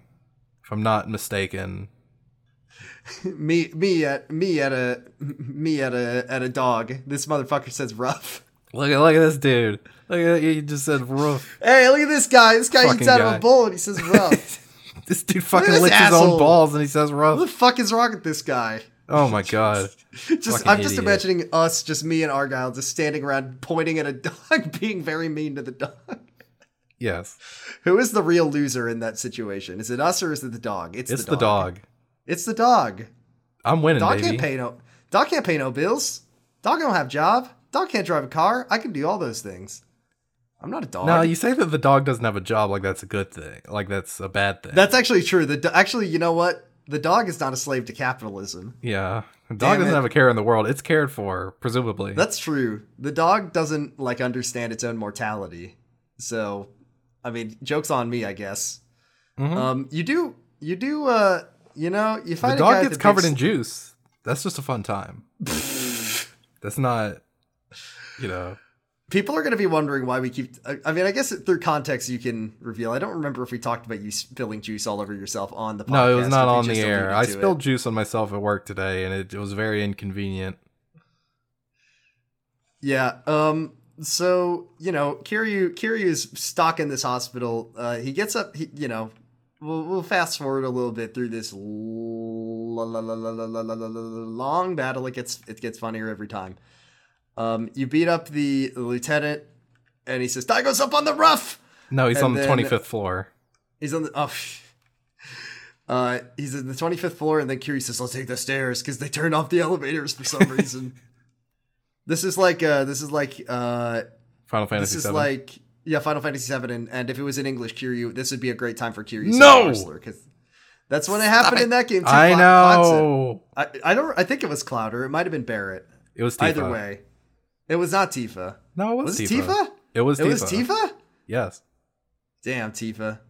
if I'm not mistaken. me me at me at a me at a at a dog. This motherfucker says rough. Look at look at this dude. Look at he just said rough. Hey, look at this guy. This guy Fucking eats out of a bowl and he says rough. This dude fucking this licks his own balls and he says what rough. the fuck is wrong with this guy? Oh my god. Just Fucking I'm just idiot. imagining us, just me and Argyle, just standing around pointing at a dog, being very mean to the dog. Yes. Who is the real loser in that situation? Is it us or is it the dog? It's the dog. It's the dog. I'm winning, Dog baby. can't pay no. Dog can't pay no bills. Dog don't have job. Dog can't drive a car. I can do all those things. I'm not a dog. No, you say that the dog doesn't have a job like that's a good thing. Like that's a bad thing. That's actually true. The do- actually, you know what? The dog is not a slave to capitalism. yeah. The dog Damn doesn't it. have a care in the world. It's cared for, presumably. That's true. The dog doesn't like understand its own mortality. So, I mean, jokes on me, I guess. Mhm. Um, you do, you do, uh, you know, you the find a dog guy gets that covered makes- in juice. That's just a fun time. That's not, you know people are going to be wondering why we keep. I, mean, I guess through context you can reveal. I don't remember if we talked about you spilling juice all over yourself on the podcast. No, it was not on the air. I spilled it. juice on myself at work today, and it, it was very inconvenient. Yeah. Um. So you know, Kiryu Kiryu is stuck in this hospital. Uh, he gets up. He, you know, we'll, we'll fast forward a little bit through this long battle. It gets it gets funnier every time. Um, you beat up the lieutenant, and he says, "Daigo's up on the roof." No, he's And on the twenty fifth floor. He's on the oh. Uh, he's in the twenty fifth floor, and then Kiryu says, "I'll take the stairs" because they turned off the elevators for some reason. this is like uh, this is like uh, Final Fantasy. this is like yeah, Final Fantasy VII, and, and if it was in English, Kiryu, this would be a great time for Kiryu. No! because that's when it happened it. in that game. Too. I Cla- know. I, I don't. I think it was Clouder. It might have been Barrett. It was Tifa. Either way, it was not Tifa. No, it was, Was it Tifa. Tifa? It was Tifa. It Tifa. was Tifa. Yes. Damn, Tifa.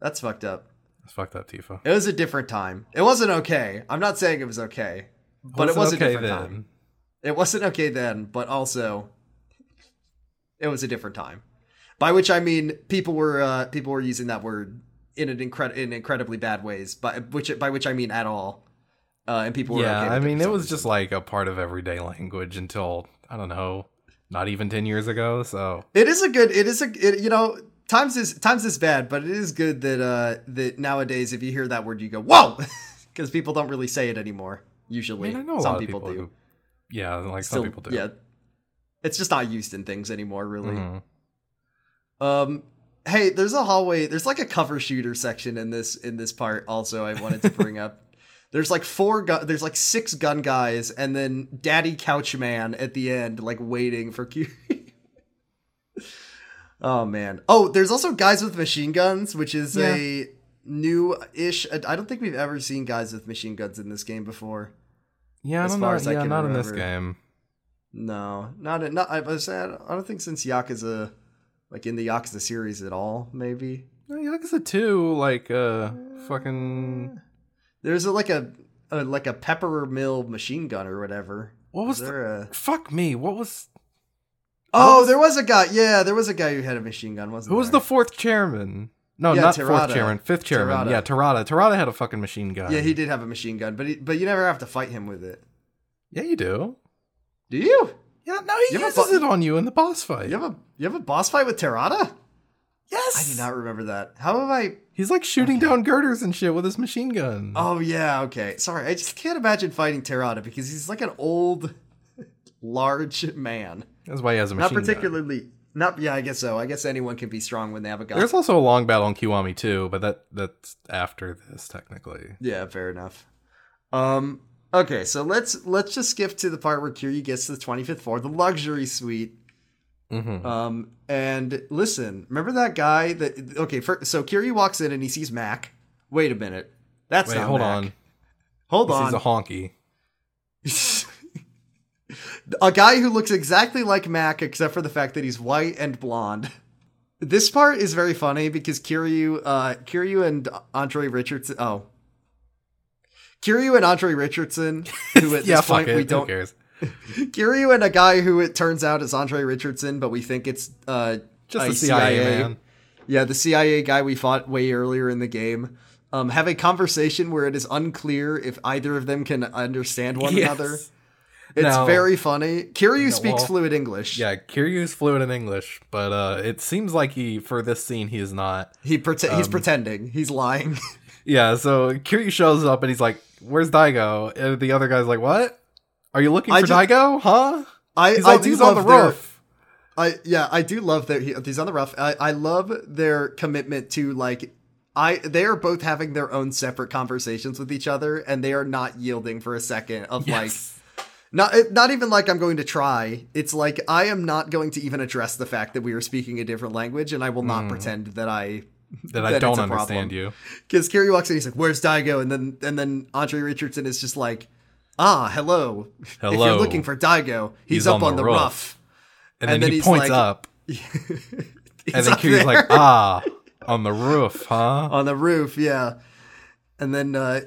That's fucked up. It's fucked up, Tifa. It was a different time. It wasn't okay. I'm not saying it was okay, but it was a okay different time. It wasn't okay then, but also it was a different time. By which I mean people were uh, people were using that word in an incred- in incredibly bad ways. By which by which I mean at all. Uh, and people were Yeah, okay I mean, it was just like a part of everyday language until I don't know, not even ten years ago. So It is a good. It is a. It, you know, times is times is bad, but it is good that uh that nowadays if you hear that word, you go whoa, because people don't really say it anymore. I Usually, mean, I know a some people, people, do. who, yeah, like Still, some people do. Yeah, it's just not used in things anymore, really. Mhm. Um, hey, there's a hallway. There's like a cover shooter section in this in this part. Also, I wanted to bring up. There's like four gun. There's like six gun guys, and then Daddy Couchman at the end, like waiting for Q. oh man. Oh, there's also guys with machine guns, which is Yeah. a new-ish. I don't think we've ever seen guys with machine guns in this game before. Yeah, I As don't far know. as I Yeah, can not in this remember. game. No, not in, not. I was saying, I don't think since Yakuza, like in the Yakuza series at all. Maybe No, Yakuza two, like uh, fucking. There's a, like a, a like a pepper mill machine gun or whatever. What was Is the? there a? Fuck me. What was? Oh, was- there was a guy. Yeah, there was a guy who had a machine gun. Wasn't Who was there? the fourth chairman? No, Yeah, not Terada. fourth chairman. Fifth chairman. Terada. Yeah, Terada. Terada had a fucking machine gun. Yeah, he did have a machine gun, but he, but you never have to fight him with it. Yeah, you do. Do you? Yeah, no, he You uses bu- it on you in the boss fight. You have a you have a boss fight with Terada? Yes. I do not remember that. How have I? He's like shooting down girders and shit with his machine gun. Oh yeah, okay. Sorry, I just can't imagine fighting Terada because he's like an old, large man. That's why he has a Not machine gun. Not particularly. Not yeah, I guess so. I guess anyone can be strong when they have a gun. There's also a long battle on Kiwami too, but that that's after this technically. Yeah, fair enough. Um. Okay, so let's let's just skip to the part where Kiryu gets to the 25th floor, the luxury suite. Mm-hmm. Um. And listen, remember that guy that? Okay, for, so Kiryu walks in and he sees Mac. Wait a minute, that's Wait, not hold Mac. on. Hold This on. He's a honky. a guy who looks exactly like Mac, except for the fact that he's white and blonde. This part is very funny because Kiryu, uh, Kiryu and Andre Richardson. Oh, Kiryu and Andre Richardson, who at yeah, this point it. we Who don't. Kiryu and a guy who it turns out is Andre Richardson, but we think it's uh, Just the CIA, man. Yeah, the CIA guy we fought way earlier in the game. Um, have a conversation where it is unclear if either of them can understand one Yes. another. It's Now- very funny. Kiryu No, speaks well, fluid English. Yeah, Kiryu's fluent in English, but uh, it seems like he for this scene he is not. He prete- he's Um, pretending. He's lying. Yeah, so Kiryu shows up and he's like, "Where's Daigo?" And the other guy's like, "What? Are you looking I for ju- Daigo? Huh? I He's I on, do he's love on the their- roof." I yeah, I do love that he, he's on the rough. I, I love their commitment to like I they are both having their own separate conversations with each other and they are not yielding for a second of Yes. like not not even like I'm going to try. It's like I am not going to even address the fact that we are speaking a different language and I will not hmm. pretend that I that I don't understand problem. you. because Kiryu walks in, he's like, "Where's Daigo?" And then and then Andre Richardson is just like, "Ah, hello. If you're looking for Daigo, he's, He's up on the roof." rough." And, And then, then he points like- up, and then Kiryu's like, "Ah, on the roof, huh?" on the roof, yeah. And then uh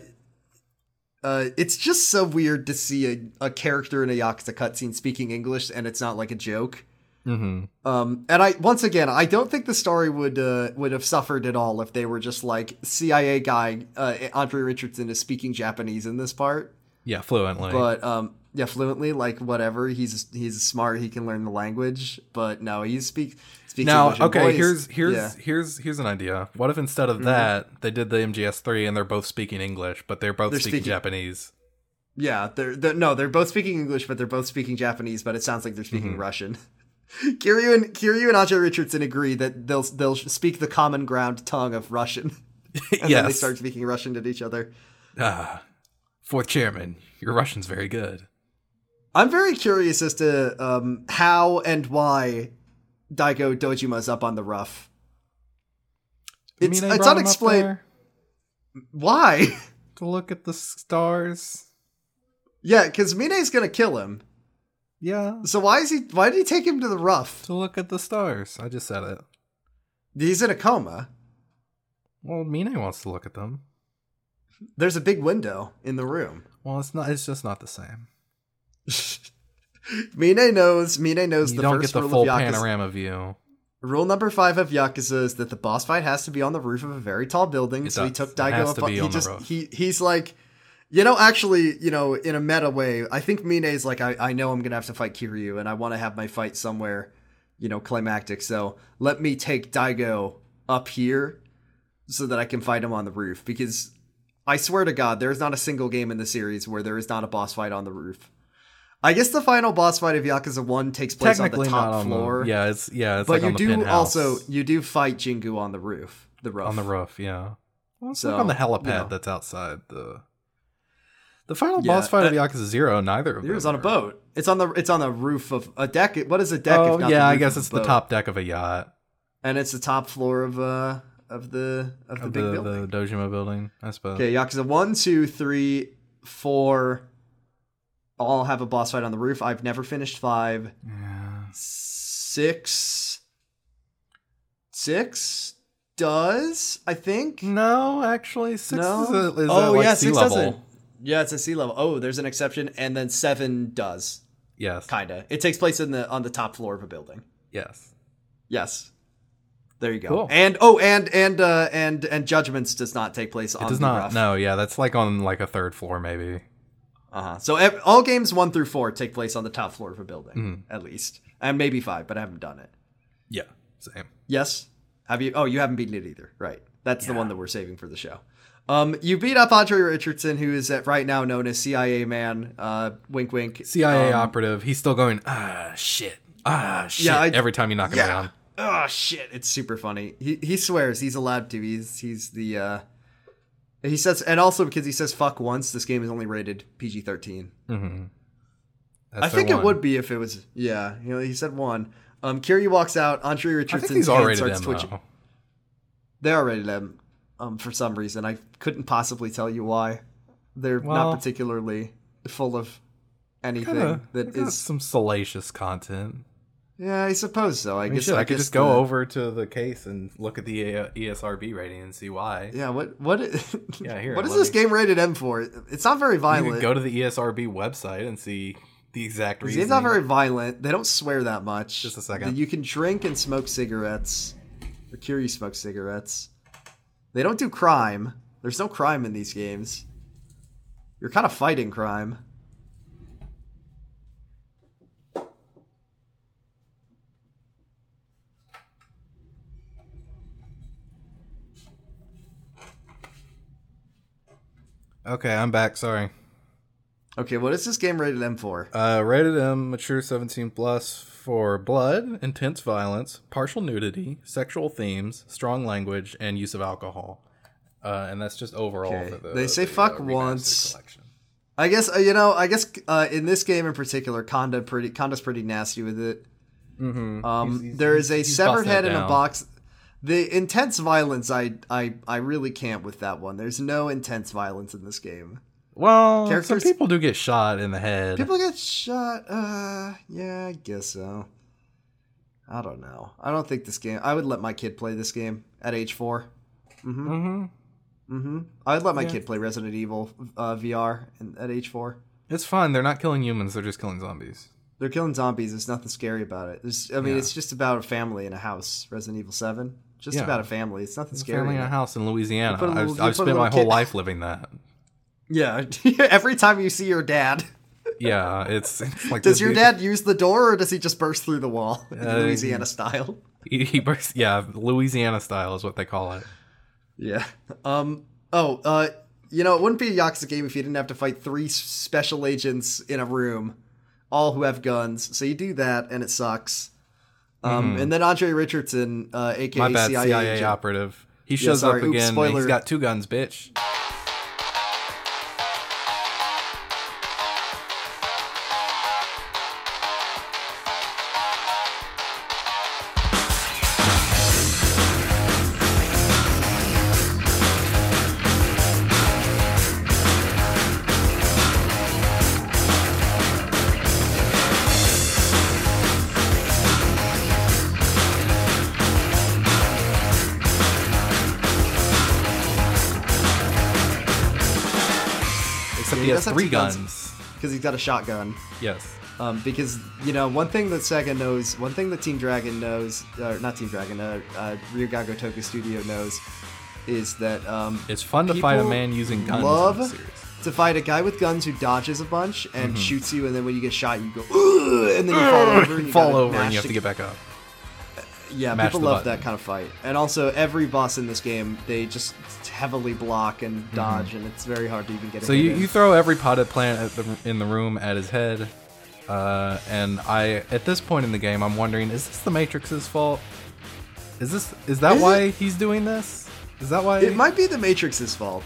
uh it's just so weird to see a, a character in a Yakuza cutscene speaking English and it's not like a joke. Mm-hmm. Um, and I once again, I don't think the story would uh, would have suffered at all if they were just like CIA guy uh, Andre Richardson is speaking Japanese in this part, Yeah, fluently. but um, yeah, fluently, like whatever. He's he's smart. He can learn the language, but no, he speak speaks now, English. okay, boys- here's here's yeah. here's here's an idea. What if instead of that they did the MGS3 and they're both speaking English, but they're both They're speaking, speaking- Japanese? Yeah, they're, they're no, they're both speaking English, but they're both speaking Japanese. But it sounds like they're speaking Mm-hmm. Russian. Kiryu and Kiryu and Ajay Richardson agree that they'll they'll speak the common ground tongue of Russian, and then they start speaking Russian to each other. Ah, fourth chairman, your Russian's very good. I'm very curious as to um, how and why Daigo Dojima's up on the rough. It's You mean it's brought him up unexplained. there Why? to look at the stars. yeah, because Mine's gonna kill him. Yeah, So why is he? Why did he take him to the rough? to look at the stars. I just said it. He's in a coma. Well, Mine wants to look at them. There's a big window in the room. Well, it's not. It's just not the same. Mine knows. Mine knows You the don't first get the full panorama view. Rule number five of Yakuza is that the boss fight has to be on the roof of a very tall building. It so he took Daigo up. he just he he's like, you know, actually, you know, in a meta way, I think Mine's like, I, I know I'm gonna have to fight Kiryu, and I want to have my fight somewhere, you know, climactic. So let me take Daigo up here, so that I can fight him on the roof. Because I swear to God, there is not a single game in the series where there is not a boss fight on the roof. I guess the final boss fight of Yakuza One takes place on the top on floor. the. Yeah, it's yeah. It's But like you do also you do fight Jingu on the roof, the roof. on the roof. Yeah. Well, So, like on the helipad you know. that's outside the. The final Yeah, boss fight of Yakuza Zero, neither of It them. was on a boat. It's on the it's on the roof of a deck. What is a deck? Oh if not yeah, I guess it's the top deck of a yacht and it's the top floor of uh of the of the of big the, building. the Dojima building. I suppose. Okay, Yakuza one, two, three, four. All have a boss fight on the roof. I've never finished five. Yeah. Six. Six does I think. No, actually, six No. is, a, is oh like, yeah, six level. doesn't. Yeah, it's a sea level. Oh, there's an exception, and then seven does. Yes. Kinda. It takes place in the on the top floor of a building. Yes. Yes. There you go. Cool. And oh, and and uh and and judgments does not take place on It does the not. No. Yeah, that's like on like a third floor, maybe. Uh-huh. So ev- all games 1 through 4 take place on the top floor of a building Mm-hmm. at least. And maybe 5, but I haven't done it. Yeah. Same. Yes. Have you Oh, you haven't beaten it either. Right. That's the one that we're saving for the show. Um you beat up Andre Richardson who is at right now known as CIA man. Uh wink wink. CIA Um, operative. He's still going. Ah shit. Ah shit. I- every time you knock him Yeah. down. Oh shit, it's super funny. He he swears he's allowed to. He's he's the uh he says and also because he says fuck once, this game is only rated PG-13. Mm-hmm. I think it would be if it was yeah, you know, he said one. Um Kiryu walks out, Andre Richardson's hand starts them twitching. though. They are rated M um for some reason. I couldn't possibly tell you why. They're Well- not particularly full of anything Kinda, that is some salacious content. Yeah, I suppose so. I, I, mean, guess shit, I, could guess just go the- over to the case and look at the ESRB rating and see why. Yeah, what what Yeah, here, What is this me- game rated M for? It's not very You violent. can go to the ESRB website and see the exact reason. It's not very violent. They don't swear that much. Just a second. You can drink and smoke cigarettes. Or Kiryu smokes cigarettes. They don't do crime. There's no crime in these games. You're kind of fighting crime. Okay, I'm back. Sorry. Okay, what is this game rated M for? Uh, rated M, mature 17 plus for blood, intense violence, partial nudity, sexual themes, strong language, and use of alcohol. Uh, and that's just overall. Okay, the, they say the, fuck uh, once. collection. I guess uh, you know. I guess uh, in this game in particular, Kanda pretty Kanda's pretty nasty with it. Mhm. Um, He's- he's- there is a severed head in a box. The intense violence, I, I, I really can't with that one. There's no intense violence in this game. Well, Characters- some people do get shot in the head. People get shot. Uh, yeah, I guess so. I don't know. I don't think this game. I would let my kid play this game at age four. mm-hmm Mm-hmm. I would let my Yeah. kid play Resident Evil uh, VR in, at age four. It's fine. They're not killing humans. They're just killing zombies. They're killing zombies. There's nothing scary about it. There's, I mean, Yeah. it's just about a family in a house. Resident Evil Seven. Just Yeah. about a family. It's nothing It's scary. family in a house in Louisiana. a I've, I've spent my whole life living that. Yeah. Every time you see your dad, Yeah, it's, it's like does your dude- dad use the door or does he just burst through the wall, Uh, Louisiana style? He, he bursts, yeah, Louisiana style is what they call it. Yeah. Um. Oh. Uh. You know, it wouldn't be a Yakuza game if you didn't have to fight three special agents in a room, all who have guns. So you do that, and it sucks. Um. And then Andre Richardson, uh, aka Mm-hmm. Bad, CIA, CIA, operative. He shows sorry, up again. spoiler. He's got two guns, bitch. Three guns. because he's got a shotgun. Yes. Um, because you know one thing that Sega knows, one thing that Team Dragon knows, or not Team Dragon, uh, uh, Ryu Ga Gotoku Studio knows, is that um, It's fun to fight a man using guns. love to fight a guy with guns who dodges a bunch and Mm-hmm. shoots you, and then when you get shot, you go, and then you fall over, and you fall over and you have to get back up. Yeah, mash people love button. that kind of fight, and also every boss in this game, they just heavily block and dodge, and it's very hard to even get. Mm-hmm. So you, in. you throw every potted plant at the, in the room at his head, uh, and I at this point in the game I'm wondering is this the Matrix's fault? Is this is that Is why it? he's doing this? Is that why? It might be the Matrix's fault.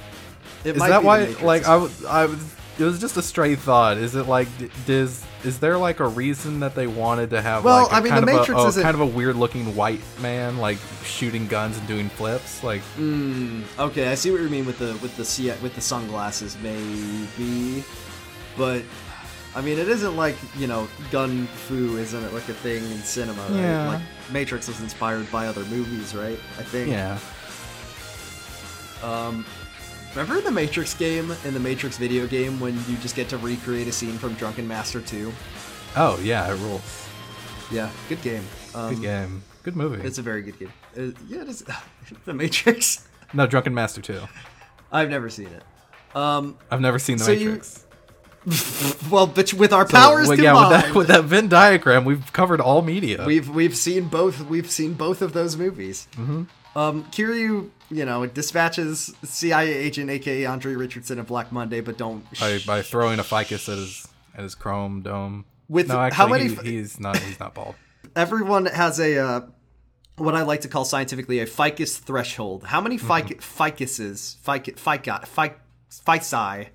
It is might that why? Like I I was it was just a stray thought. Is it like does is there like a reason that they wanted to have Well, like a I mean, kind the of Matrix a, oh, isn't- kind of a weird looking white man like shooting guns and doing flips like Mm, okay, I see what you mean with the with the with the sunglasses, maybe, but I mean, it isn't like you know, gun fu isn't it like a thing in cinema? Right? Yeah. Like Matrix was inspired by other movies, right? I think. yeah Um, remember the Matrix game in the Matrix video game when you just get to recreate a scene from Drunken Master 2? oh yeah it rules. Yeah, good game. Um, Good game. Good movie. It's a very good game. Uh, yeah, it is. the Matrix. no, Drunken Master 2. I've never seen it. Um, I've never seen The So you- Matrix. well, but with our So, powers well, combined, with that with that Venn diagram, we've covered all media. we've we've seen both. We've seen both of those movies. Mm-hmm. Um, Kiryu, you know, dispatches CIA agent, aka Andre Richardson of Black Monday, but don't. by, by throwing a ficus at his at his chrome dome. With- no, actually, how many he- he's not he's not bald. everyone has a uh, what I like to call scientifically a ficus threshold. How many fic- Mm-hmm. ficuses, fic- fica, fic- fici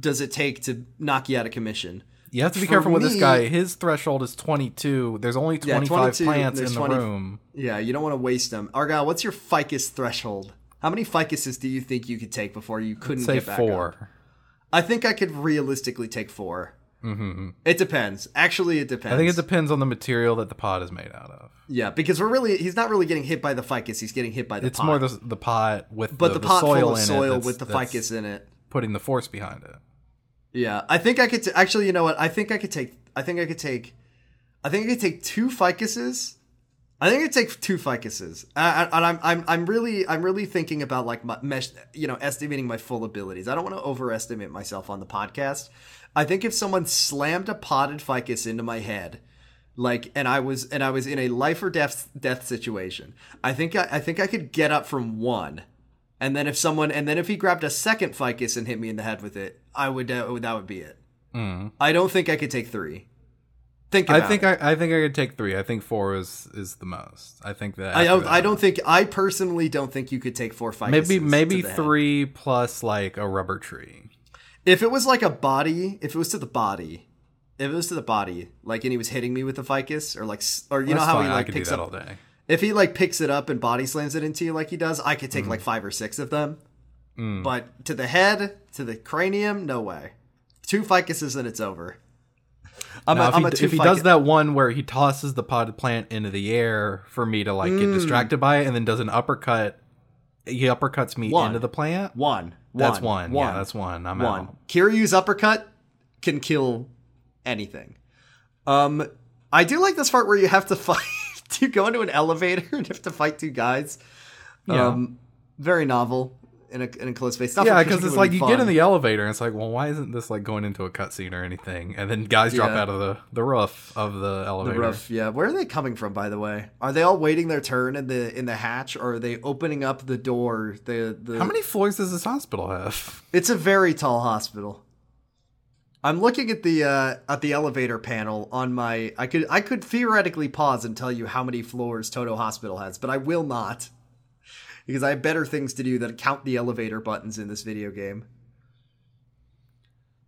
does it take to knock you out of commission? You have to be For careful with this guy. His threshold is 22. There's only Yeah, 25 22, plants in the 20 room. Yeah, you don't want to waste them. Argyle, what's your ficus threshold? How many ficuses do you think you could take before you couldn't Say get back up? four. I think I could realistically take 4 Mm-hmm. It depends. Actually, it depends. I think it depends on the material that the pot is made out of. Yeah, because we're really—he's not really getting hit by the ficus. He's getting hit by the It's pot. more the, the pot with but the, the, pot soil full of it soil that's- with the ficus in it. putting the force behind it. Yeah, I think I could t- actually. You know what? I think I could take. I think I could take. I think I could take two ficuses. I think I could take two ficuses, uh, and I'm I'm I'm really I'm really thinking about like my mesh, you know, estimating my full abilities. I don't want to overestimate myself on the podcast. I think if someone slammed a potted ficus into my head, like, and I was and I was in a life or death death situation, I think I, I think I could get up from one. And then if someone, and then if he grabbed a second ficus and hit me in the head with it, I would. Uh, that would be it. I don't think I could take three. Think I about think it. I, I think I could take three. I think four is is the most. I think that I, don't, that- I don't think. I personally don't think you could take four ficuses. maybe maybe the head. three plus like a rubber tree. If it was like a body, if it was to the body, if it was to the body, like and he was hitting me with the ficus, or like, or you know how fine. he I like picks that up. all day. If he like picks it up and body slams it into you like he does, I could take like five or six of them. Mm. But to the head, to the cranium, no way. Two ficuses and it's over. I'm Now, a, if, I'm he, if he does that one where he tosses the potted plant into the air for me to like Mm. get distracted by it, and then does an uppercut, he uppercuts me One. into the plant. one, That's one, one. Yeah, that's one. I'm one. out. Kiryu's uppercut can kill anything. Um, I do like this part where you have to fight. you go into an elevator and have to fight two guys. Yeah. Um, very novel in a in a closed space. Not yeah, because it's like you get in the elevator and it's like, well, why isn't this like going into a cutscene or anything? And then guys drop Yeah. out of the the roof of the the elevator. roof. Yeah, where are they coming from? By the way, are they all waiting their turn in the in the hatch, or are they opening up the door? The the How many floors does this hospital have? It's a very tall hospital. I'm looking at the uh, at the elevator panel on my. I could I could theoretically pause and tell you how many floors Toto Hospital has, but I will not because I have better things to do than count the elevator buttons in this video game.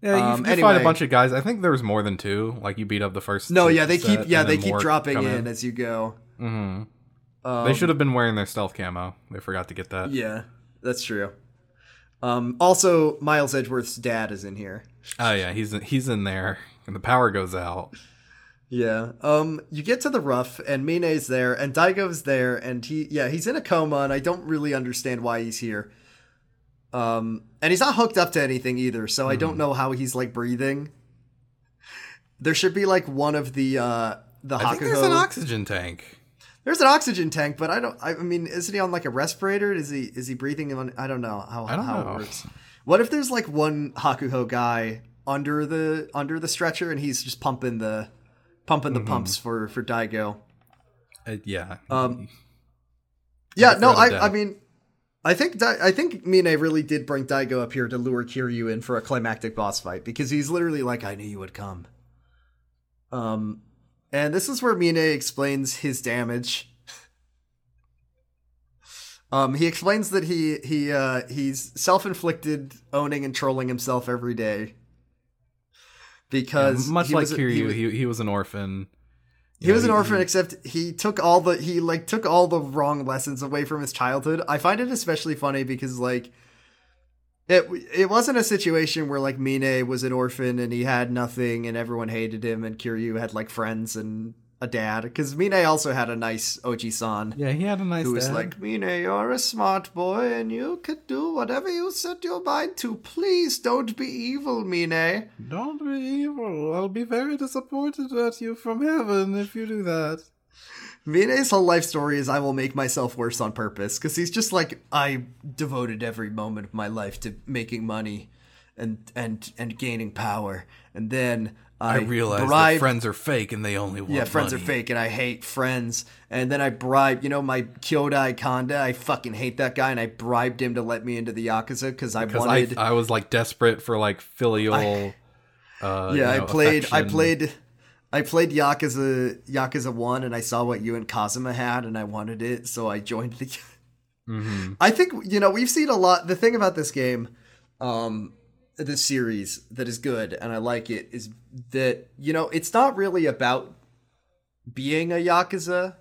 Yeah, you, Um, you find a bunch of guys. I think there was more than two. Like you beat up the first. No, yeah, they keep yeah they keep dropping come in as you go. Mm-hmm. Um, they should have been wearing their stealth camo. They forgot to get that. Yeah, that's true. Um, also, Miles Edgeworth's dad is in here. Oh yeah, he's he's in there, and the power goes out. Yeah. Um, you get to the rough, and Mine's there, and Daigo's there, and he, yeah, he's in a coma, and I don't really understand why he's here. Um, and he's not hooked up to anything either, so I don't know how he's like breathing. There should be like one of the uh the I think there's an oxygen tank. There's an oxygen tank, but I don't. I mean, isn't he on like a respirator? Is he is he breathing on? I don't know how don't how know. it works. What if there's like one Hakuho guy under the under the stretcher and he's just pumping the pumping Mm-hmm. the pumps for for Daigo? Uh, yeah. Um, Yeah, no, I. a I mean, I think I think Mine really did bring Daigo up here to lure Kiryu in for a climactic boss fight because he's literally like, I knew you would come. Um, and this is where Mine explains his damage. Um, he explains that he he uh, he's self-inflicted, owning and trolling himself every day. Because much like was Kiryu, he he, he, was an orphan. he was an orphan, except he took all the he like took all the wrong lessons away from his childhood. I find it especially funny because like it it wasn't a situation where like Mine was an orphan and he had nothing and everyone hated him and Kiryu had like friends and a dad because Mine also had a nice Oji-san Yeah, he had a nice. Dad. Who was like Mine, you're a smart boy and you could do whatever you set your mind to. Please don't be evil, Mine. "Don't be evil. I'll be very disappointed at you from heaven if you do that." Mine's whole life story is I will make myself worse on purpose because he's just like I devoted every moment of my life to making money and and and gaining power, and then I, I, realize that friends are fake and they only want yeah, friends are fake, and I hate friends. And then I bribed, you know, my Kyodai Kanda. I fucking hate that guy, and I bribed him to let me into the yakuza because I wanted. I, I was like desperate for like filial. uh, yeah, you know, I played. I played. I played Yakuza Yakuza One, and I saw what you and Kazuma had, and I wanted it, so I joined the. Mm-hmm. I think you know we've seen a lot. The thing about this game, um, this series that is good, and I like it, is that you know it's not really about being a yakuza,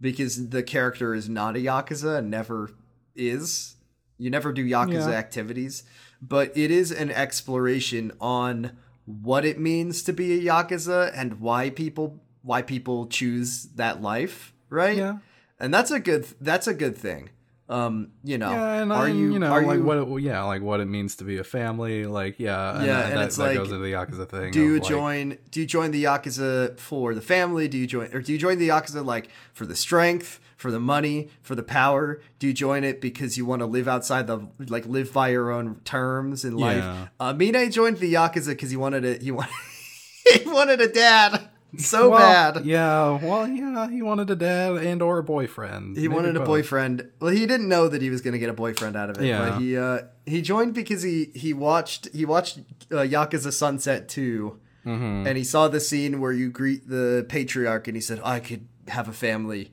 because the character is not a yakuza and never is. You never do yakuza Yeah. activities, but it is an exploration on what it means to be a yakuza and why people why people choose that life, right? Yeah. and that's a good that's a good thing. Um, you know, Yeah, and are I, you you know are like you, what it, yeah like what it means to be a family like yeah Yeah, and and that, it's that like, goes into the yakuza thing. do you like, join do you join the yakuza for the family? Do you join or do you join the yakuza like for the strength, for the money, for the power? Do you join it because you want to live outside the like live by your own terms in life? Yeah. Uh, Mine joined the yakuza because he wanted a he wanted he wanted a dad so well, bad. Yeah, well, yeah, he wanted a dad and or a boyfriend. He Maybe wanted a boyfriend. Well, he didn't know that he was going to get a boyfriend out of it. Yeah. But he uh, he joined because he he watched he watched uh, Yakuza Sunset 2 Mhm. and he saw the scene where you greet the patriarch, and he said, "I could have a family."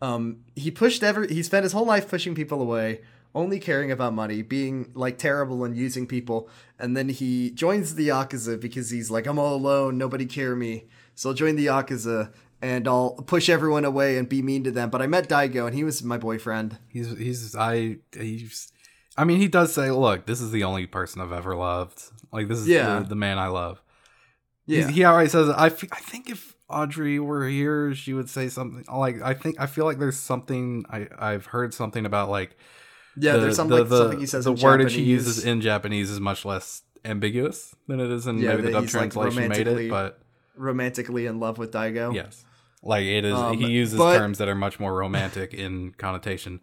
Um, he pushed every he spent his whole life pushing people away, only caring about money, being like terrible and using people, and then he joins the Yakuza because he's like, "I'm all alone, nobody care me." So I'll join the Yakuza and I'll push everyone away and be mean to them. But I met Daigo and he was my boyfriend. He's he's I he's. I mean, he does say, "Look, this is the only person I've ever loved. Like, this is Yeah. the, the man I love." Yeah. He's- he already says, I, f- I think if Audrey were here, she would say something like, I think, I feel like there's something, I, I've heard something about like, Yeah, the- there's some, the, like, the, something he says the in wordage he Japanese. uses in Japanese is much less ambiguous than it is in Yeah, maybe the dub he's, like, translation made it, but romantically in love with Daigo. Yes. Like it is Um, he uses but- terms that are much more romantic in connotation.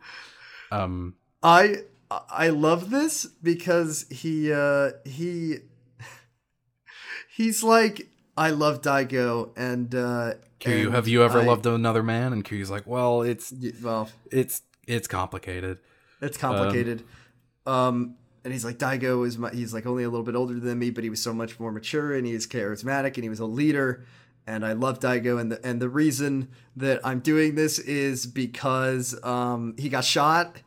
Um I I love this because he uh he he's like I love Daigo and uh Kiryu, and have you ever I- loved another man? And Kiryu's like, Well, it's well it's it's complicated. it's complicated. Um, and he's like Daigo is my, he's like only a little bit older than me, but he was so much more mature and he's charismatic and he was a leader. And I love Daigo, and the and the reason that I'm doing this is because um, he got shot,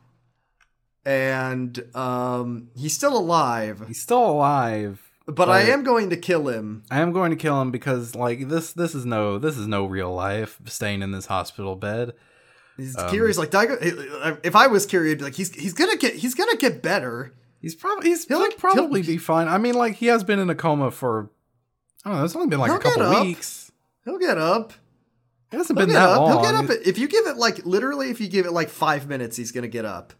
and um, he's still alive. He's still alive. But I am going to kill him. I am going to kill him because like this this is no this is no real life staying in this hospital bed. He's Um, curious, like If I was curious, I'd be like he's he's gonna get he's gonna get better. He's probably he's He'll- he'll, probably he'll- be fine. I mean, like he has been in a coma for I don't know. It's only been like a couple weeks. He'll get up. It hasn't He'll been that up. long. He'll get up. If you give it like literally, if you give it like five minutes, he's gonna get up.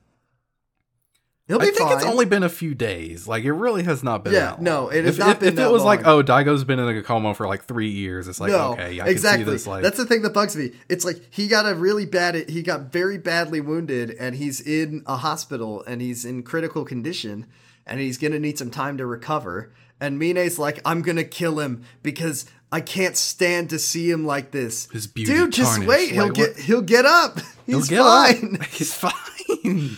He'll be I think fine. it's only been a few days. Like it really has not been. Yeah, long. no, it has if, not if, been If it was like, oh, Daigo's been in a coma for like three years, it's like no, okay, yeah, exactly. can see this. Like That's the thing that bugs me. It's like he got a really bad. He got very badly wounded, and he's in a hospital, and he's in critical condition, and he's gonna need some time to recover. And Mine's like, I'm gonna kill him because I can't stand to see him like this. His beauty Dude, just tarnished. wait. He'll get. He'll get up. He'll He's get up. fine. He's fine.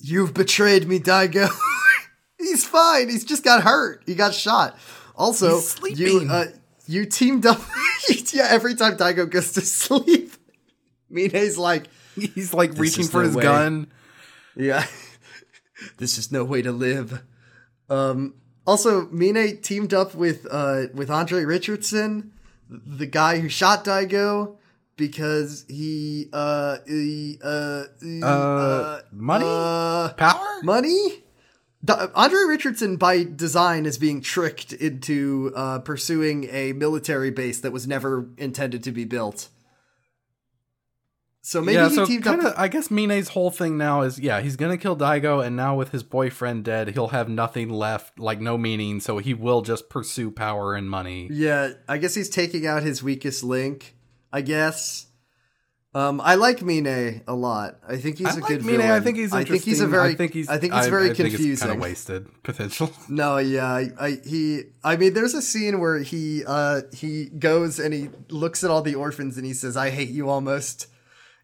You've betrayed me, Daigo. He's fine. He's just got hurt. He got shot. Also, He's you uh, you teamed up. yeah, every time Daigo goes to sleep, Mine's like, He's like reaching for no his way. gun. yeah, this is no way to live. Um. Also, Mine teamed up with uh with Andre Richardson, the guy who shot Daigo. Because he, uh, he, uh, he, Uh, money? uh, Power? money. Andre Richardson, by design, is being tricked into uh, pursuing a military base that was never intended to be built. So maybe yeah, he so teamed kinda, up. I guess Mine's whole thing now is yeah, he's gonna kill Daigo, and now with his boyfriend dead, he'll have nothing left, like no meaning. So he will just pursue power and money. Yeah, I guess he's taking out his weakest link. I guess. Um, I like Mine a lot. I think he's I a like good Mine. villain. I think he's I think he's a very. I think he's. I think he's very confusing. kind of wasted potential. No, yeah, I, I he I mean there's a scene where he uh he goes and he looks at all the orphans and he says I hate you almost.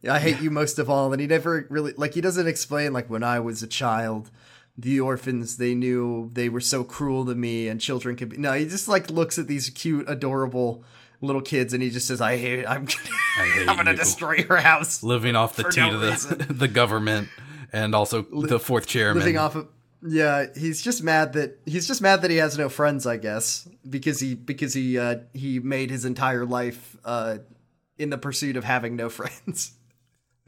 I hate you most of all and he never really like he doesn't explain like when I was a child the orphans they knew they were so cruel to me and children could be No, he just like looks at these cute adorable little kids and he just says I hate I'm I hate I'm going to you. destroy your house. Living off the teat no of the reason. the government and also the fourth chairman. living off of yeah he's just mad that he's just mad that he has no friends i guess because he because he uh he made his entire life uh in the pursuit of having no friends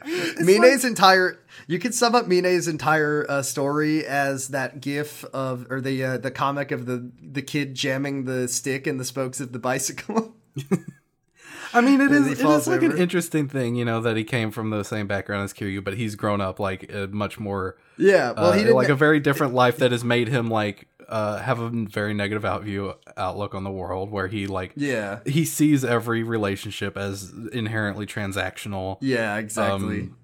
Mine's entire you could sum up Mine's entire uh, story as that gif of or the uh, the comic of the the kid jamming the stick in the spokes of the bicycle. I mean, it is it is is he it falls is like an interesting thing, you know, that he came from the same background as Kiryu, but he's grown up like a much more yeah, well uh, he like a very different life that has made him like uh, have a very negative outview outlook on the world, where he like Yeah. he sees every relationship as inherently transactional. Yeah, exactly. Um,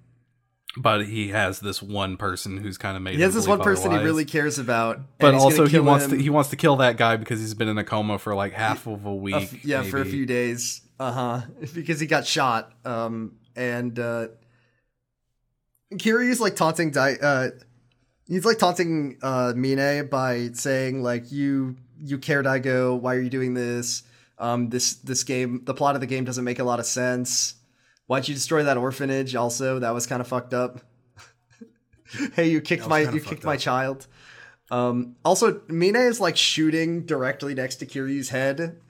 but he has this one person who's kind of made. he has this one person he really cares about. But also, he wants him. to he wants to kill that guy because he's been in a coma for like half of a week. A f- yeah, for a few days. Uh huh. Because he got shot. Um, and uh, Kiryu's like taunting. Di- uh, he's like taunting uh Mine by saying like you you care Daigo. Why are you doing this? Um, this this game, the plot of the game doesn't make a lot of sense. Why'd you destroy that orphanage? Also, that was kind of fucked up. hey, you kicked my you kicked my child. Um, also, Mine is like shooting directly next to Kiryu's head.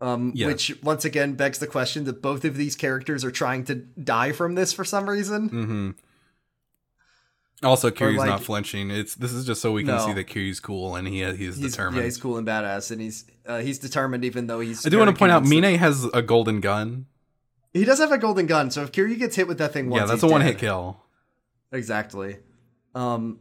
Um, Yeah. which once again begs the question that both of these characters are trying to die from this for some reason. Mm-hmm. Also, Kiryu's like- not flinching. It's this is just so we can No. see that Kiryu's cool and he he's, He's, determined. yeah, he's cool and badass, and he's uh, he's determined even though he's. I do want to point out, Mine has a golden gun. He does have a golden gun, so if Kiryu gets hit with that thing once, yeah, that's a one hit kill. Exactly. Um,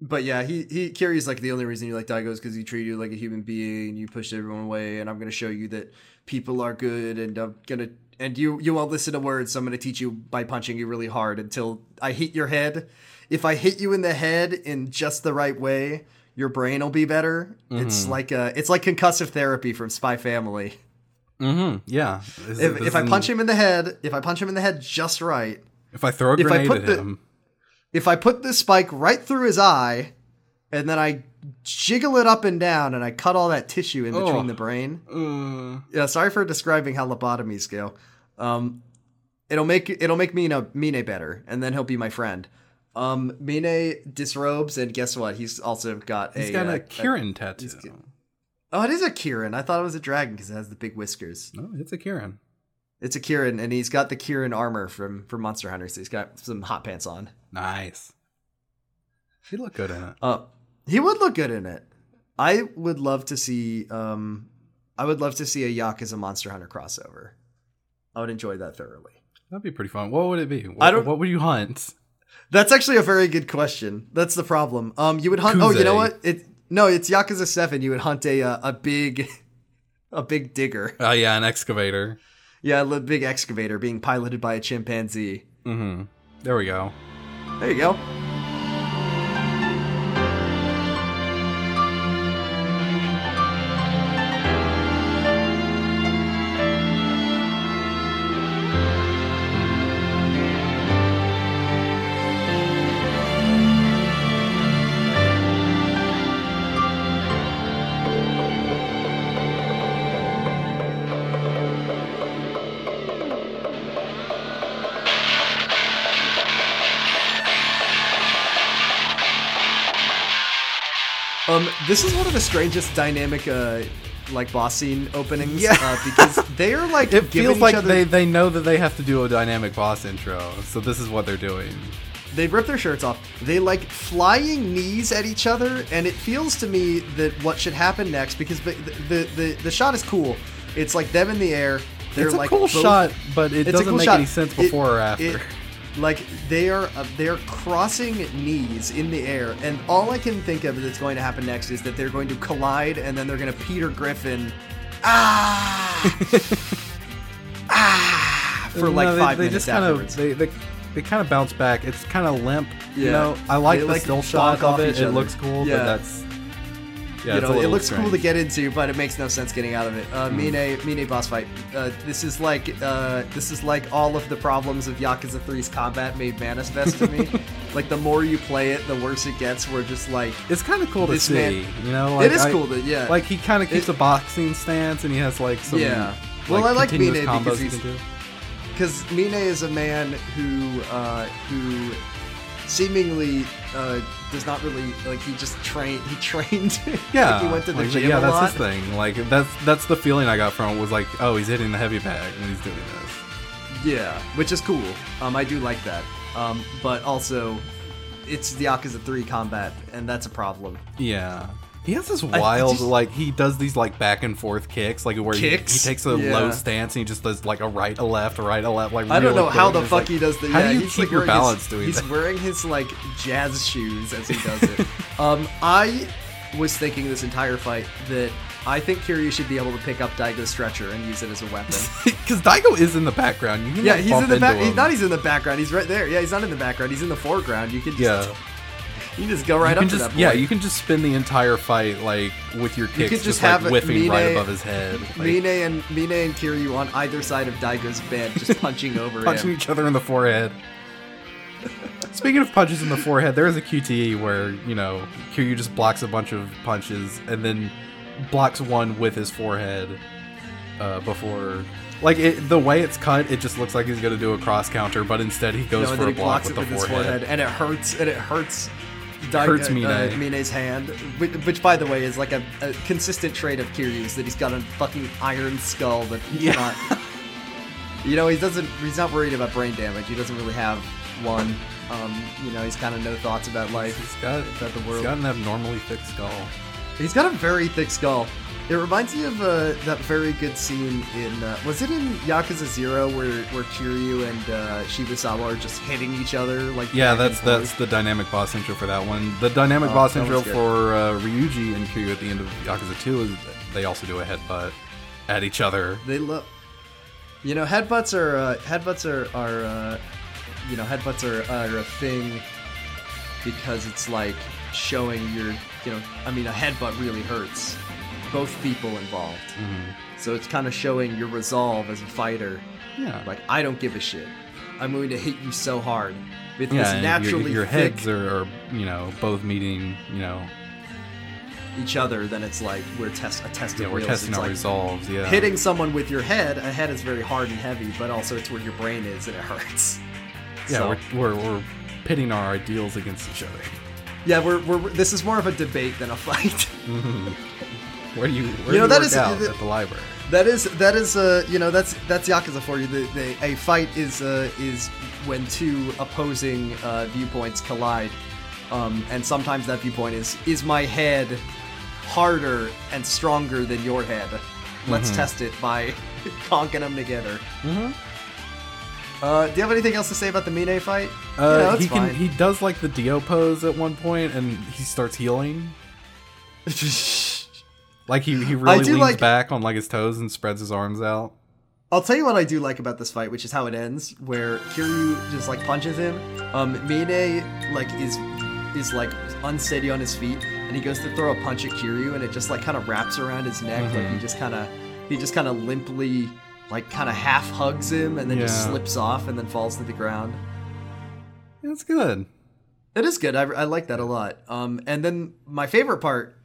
but yeah, he he Kiryu's like the only reason you like Daigo is because he treated you like a human being. You pushed everyone away, and I'm gonna show you that people are good, and I'm gonna and you you won't listen to words, so I'm gonna teach you by punching you really hard until I hit your head. If I hit you in the head in just the right way, your brain will be better. It's like a it's like concussive therapy from Spy Family. Mm-hmm. Yeah. This- If, this if I is- punch him in the head, if I punch him in the head just right, if I throw a if I grenade put at the- him, if I put this spike right through his eye, and then I jiggle it up and down, and I cut all that tissue in between Oh. the brain. uh, Yeah, sorry for describing how lobotomies go. Um, it'll make it'll make Mine Mine better, and then he'll be my friend. Um, Mine disrobes, and guess what? He's also got he's a. got uh, a Kirin tattoo. Oh, it is a Kirin. I thought it was a dragon because it has the big whiskers. No, it's a Kirin. It's a Kirin, and he's got the Kirin armor from from Monster Hunter. So he's got some hot pants on. Nice. He'd look good in it. Uh, he would look good in it. I would love to see. Um, I would love to see a Yakuza Monster Hunter crossover. I would enjoy that thoroughly. That'd be pretty fun. What would it be? What, I don't- What would you hunt? That's actually a very good question. That's the problem. Um, you would hunt. Oh, you know what? It no, it's Yakuza Seven. You would hunt a uh, a big, a big digger. Oh yeah, an excavator. Yeah, a big excavator being piloted by a chimpanzee. Mm-hmm. There we go. There you go. This is one of the strangest dynamic, uh, like boss scene openings. Yeah. uh, because they are like It feels like other- they, they know that they have to do a dynamic boss intro, so this is what they're doing. they rip their shirts off. They like flying knees at each other, and it feels to me that what should happen next because the the the, the shot is cool. It's like them in the air. They're it's a like cool both- shot, but it It's doesn't cool make shot. any sense It- before or after. it- like they are uh, they are crossing knees in the air, and all I can think of that's going to happen next is that they're going to collide, and then they're going to Peter Griffin, ah, ah, for like No, they, five they minutes just kind of they, they, they kind of bounce back. It's kind of limp. You Yeah. know, I like They, the like, still shot off of it. It other. looks cool, Yeah. but that's yeah, you know, it looks cool to get into, but it makes no sense getting out of it. Uh, Hmm. Mine, Mine boss fight. Uh, this is like uh, this is like all of the problems of Yakuza 3's combat made manifest to me. like the more you play it, the worse it gets. We're just like It's kind of cool to see. man- you know, like, it is I- cool that yeah. Like he kind of keeps It- a boxing stance, and he has like some Yeah. Well, I like Mine because he's- because Mine is a man who uh, who seemingly uh, does not really like he just trained he trained Yeah, like he went to the like, gym yeah, that's lot. his thing. Like that's that's the feeling I got from it was like, oh, he's hitting the heavy bag when he's doing this. Yeah, which is cool. Um, I do like that. Um, but also, it's the Yakuza 3 combat, and that's a problem. Yeah. He has this wild, just- like he does these like back and forth kicks, like where he, he takes a Yeah. low stance and he just does like a right, a left, a right, a left. Like I don't know how the fuck like, he does the. how yeah, do you he's keep like your wearing his- balance doing He's that? wearing his like jazz shoes as he does it. um, I was thinking this entire fight that I think Kiryu should be able to pick up Daigo's stretcher and use it as a weapon. Because Daigo is in the background. You can yeah, he's in the back. He's not. He's in the background. He's right there. Yeah, he's not in the background. He's in the foreground. You can just. Yeah. You just go right you up can to just that. Boy. yeah, you can just spin the entire fight like with your kicks, could just just, have like whiffing right Mine- above his head, like, Mine and Mine and Kiryu on either side of Daigo's bed, just punching over punching him. each other in the forehead. Speaking of punches in the forehead, there is a QTE where you know Kiryu just blocks a bunch of punches and then blocks one with his forehead uh, before. Like it, the way it's cut, it just looks like he's gonna do a cross counter, but instead he goes and for a block with the forehead. forehead, and it hurts, and it hurts. Dai- Hurts Mine. uh, Mine's hand, which, which, by the way, is like a, a consistent trait of Kiryu's that he's got a fucking iron skull that he Yeah. cannot. you know, he doesn't. He's not worried about brain damage. He doesn't really have one. Um, you know, he's kind of no thoughts about life. He's got, about the he's world. got an abnormally thick skull. He's got a very thick skull. It reminds me of uh, that very good scene in uh, was it in Yakuza Zero where where Kiryu and uh, Shibusawa are just hitting each other like Yeah, that's that's the dynamic boss intro for that one. The dynamic Oh, boss intro for uh, Ryuji and Kiryu at the end of Yakuza 2 is they also do a headbutt at each other. They love. You know, headbutts are uh, headbutts are are uh, you know headbutts are, are a thing because it's like showing your you know I mean a headbutt really hurts both people involved. Mm-hmm. So it's kind of showing your resolve as a fighter. Yeah. Like I don't give a shit. I'm going to hit you so hard with yeah, this and your- naturally your, thick heads are, are, you know, both meeting, you know, each other. Then it's like we're test a test yeah, of we're wills. testing It's our like resolves. Yeah. hitting someone with your head. A head is very hard and heavy, but also it's where your brain is and it hurts. Yeah, So- we're, we're, we're pitting our ideals against each other. Yeah, we're, we're this is more of a debate than a fight. Where do you, where You know, do that work is- out the- at the library? that is that is uh you know that's that's Yakuza for you. The, the a fight is uh is when two opposing uh, viewpoints collide, um, and sometimes that viewpoint is is my head harder and stronger than your head. Let's Mm-hmm. test it by conking them together. Uh, do you have anything else to say about the Mine fight? Uh, you know, he can fine. he does like the Dio pose at one point, and he starts healing. Like he, he really leans like- back on like his toes and spreads his arms out. I'll tell you what I do like about this fight, which is how it ends, where Kiryu just like punches him. Um, Mine like is is like unsteady on his feet, and he goes to throw a punch at Kiryu, and it just like kind of wraps around his neck, like Mm-hmm. he just kind of he just kind of limply like kind of half hugs him, and then just slips off, and then falls to the ground. It's good. It is good. I, I like that a lot. Um, and then my favorite part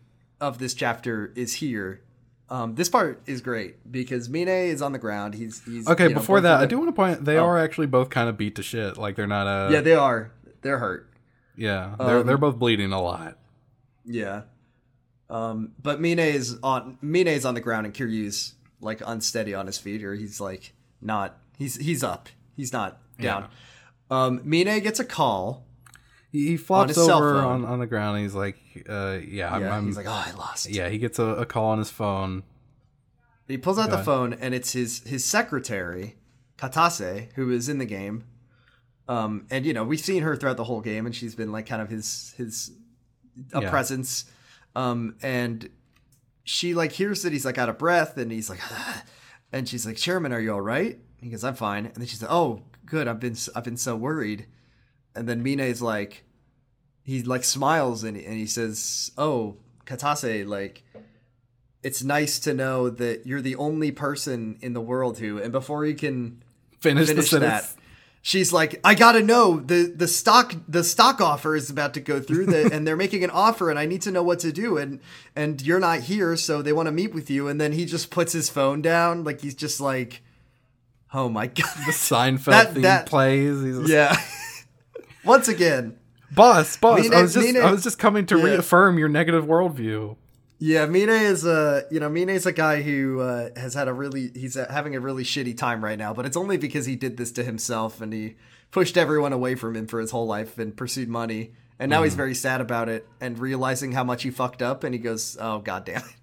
of this chapter is here. Um, this part is great because Mine is on the ground. He's he's Okay, you know, before that, I do want to point they Oh. are actually both kind of beat to shit. Like they're not a. Yeah, they are. They're hurt. yeah they're Um, they're both bleeding a lot. Yeah. Um, but Mine is on Mine is on the ground and Kiryu's like unsteady on his feet, or he's like not. He's he's up. He's not down. Um, Mine gets a call. He, flops cell over on, on the ground. And he's like, uh, yeah, I'm, Yeah, I'm he's like, oh, I lost. yeah. He gets a, a call on his phone. He pulls out Go the ahead. phone, and it's his his secretary, Katase, who is in the game. Um, and you know we've seen her throughout the whole game, and she's been like kind of his his a Yeah. presence. Um, and she like hears that he's like out of breath, and he's like, and she's like, "Chairman, are you all right?" He goes, "I'm fine." And then she's like, "Oh, good. I've been I've been so worried." And then Mine is like, he like smiles and and he says, "Oh, Katase, like." It's nice to know that you're the only person in the world who, and before he can Finish, finish the that, sentence. she's like, "I gotta know the the stock the stock offer is about to go through, the, and they're making an offer, and I need to know what to do, and and you're not here, so they want to meet with you." And then he just puts his phone down, like he's just like, "Oh my god, The Seinfeld That- theme that- plays. He's yeah." Once again, boss, boss. Mine- I was just Mine- I was just coming to Yeah. reaffirm your negative worldview. Yeah, Mine is a you know Mine is a guy who uh, has had a really he's having a really shitty time right now, but it's only because he did this to himself and he pushed everyone away from him for his whole life and pursued money, and now he's very sad about it and realizing how much he fucked up, and he goes, "Oh god damn it."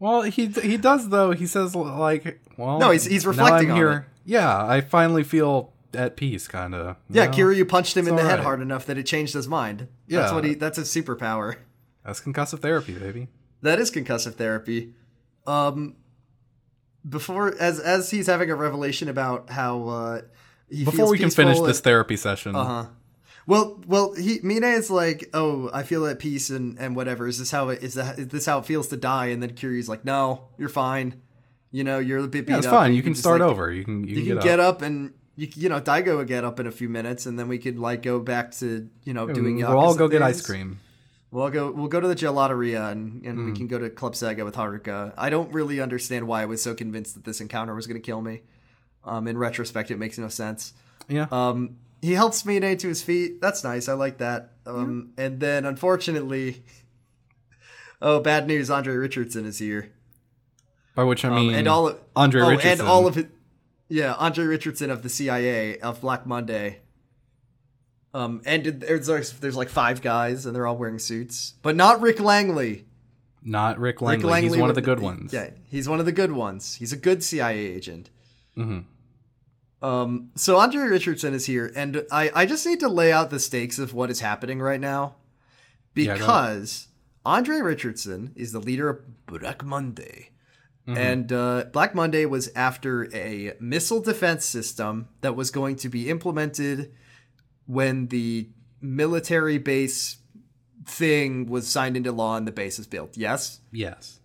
Well, he he does though. He says like, well, No, he's- he's reflecting I'm on here. it. Yeah, I finally feel at peace, kind of. Yeah, Kiryu punched him in the head alright. hard enough that it changed his mind. Yeah, That's what he. That's his superpower. That's concussive therapy, baby. That is concussive therapy. Um, before as as he's having a revelation about how uh, he Before we can finish peaceful this therapy session, Uh huh. Well, well, he Mine is like, oh, I feel at peace and and whatever. Is this how it is? That is this how it feels to die? And then Kiryu's like, no, you're fine. You know, you're a bit beat yeah, it's up, fine. and You can just, start like- over. You can you, You can, can get up, and you you know Daigo will get up in a few minutes, and then we could like go back to you know doing. We'll all go get ice cream. We'll go. We'll go to the gelateria, and and Mm. we can go to Club Sega with Haruka. I don't really understand why I was so convinced that this encounter was going to kill me. Um, in retrospect, it makes no sense. Yeah. Um, he helps Mine to his feet. That's nice. I like that. Um, and then unfortunately, oh, bad news. Andre Richardson is here. By which I Um, mean, and all of Andre oh, Richardson. and all of it. Yeah, Andre Richardson of the CIA of Black Monday. Um, and there's there's there's like five guys, and they're all wearing suits, but not Rick Langley. Not Rick Langley. Rick Langley He's one of the good ones. Yeah, he's one of the good ones. He's a good CIA agent. Mhm. Um, so Andre Richardson is here, and I, I just need to lay out the stakes of what is happening right now. Yeah, Because Andre Richardson is the leader of Black Monday. Mm-hmm. And uh, Black Monday was after a missile defense system that was going to be implemented when the military base thing was signed into law and the base is built. Yes? Yes.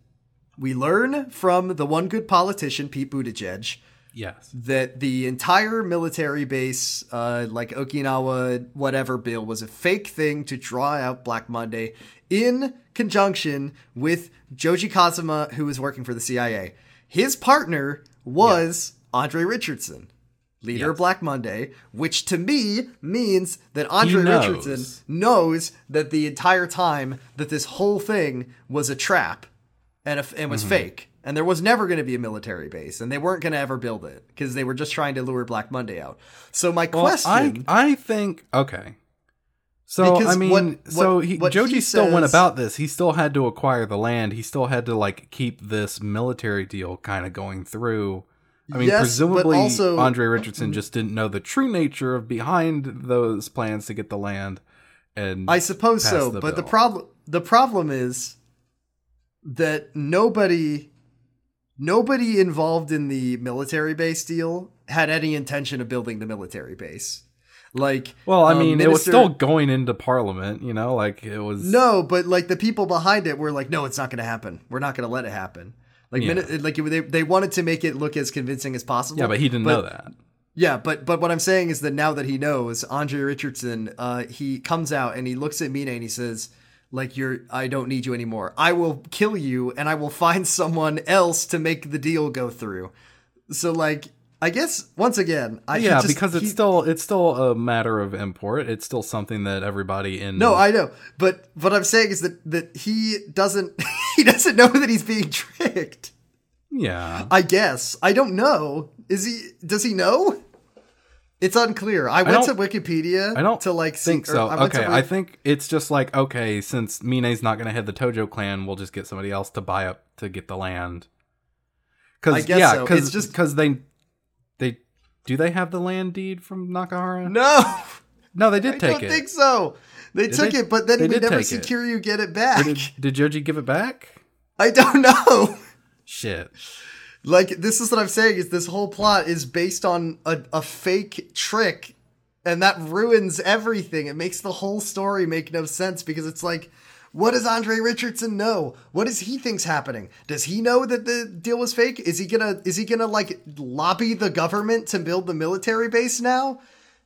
We learn from the one good politician, Pete Buttigieg, Yes. that the entire military base, uh, like Okinawa, whatever bill, was a fake thing to draw out Black Monday in conjunction with Joji Kazuma, who was working for the CIA. His partner was Andre Richardson, leader of Black Monday, which to me means that Andre knows. Richardson knows that the entire time that this whole thing was a trap and, a, and Mm-hmm. was fake. And there was never going to be a military base, and they weren't going to ever build it because they were just trying to lure Black Monday out. So my Well, question, I I think okay. So Because I mean, what- so what- he, what Joji he still went about this. He still had to acquire the land. He still had to like keep this military deal kind of going through. I mean, Yes, presumably also- Andre Richardson just didn't know the true nature of behind those plans to get the land. And I suppose so, the but the problem the problem is that nobody nobody involved in the military base deal had any intention of building the military base. Like, well, I um, mean, it was still going into Parliament. You know, like it was. No, but like the people behind it were like, no, it's not going to happen. We're not going to let it happen. Like, Yeah. like they they wanted to make it look as convincing as possible. Yeah, but he didn't know that. Yeah, but but what I'm saying is that now that he knows, Andre Richardson, uh, he comes out and he looks at Mine and he says, "Like you're, I don't need you anymore. I will kill you, and I will find someone else to make the deal go through." So like, I guess once again, I yeah, because it's he- still it's still a matter of import. It's still something that everybody in no, I know, but what I'm saying is that that he doesn't he doesn't know that he's being tricked. yeah. I guess I don't know. Is he? Does he know? It's unclear. I went to Wikipedia. I don't to like see- think or so. I went to okay, I think it's just like okay, since Mine's not going to head the Tojo clan, we'll just get somebody else to buy up to get the land. Because yeah, because It's just- because they they do they have the land deed from Nakahara? no. No, they did I take don't it. think so. They took they? it, but then we never secure you get it back. Did, did Joji give it back? I don't know. Shit. Like this is what I'm saying is this whole plot is based on a, a fake trick, and that ruins everything. It makes the whole story make no sense because it's like, what does Andre Richardson know? What does he think's happening? Does he know that the deal was fake? Is he gonna is he gonna like lobby the government to build the military base now?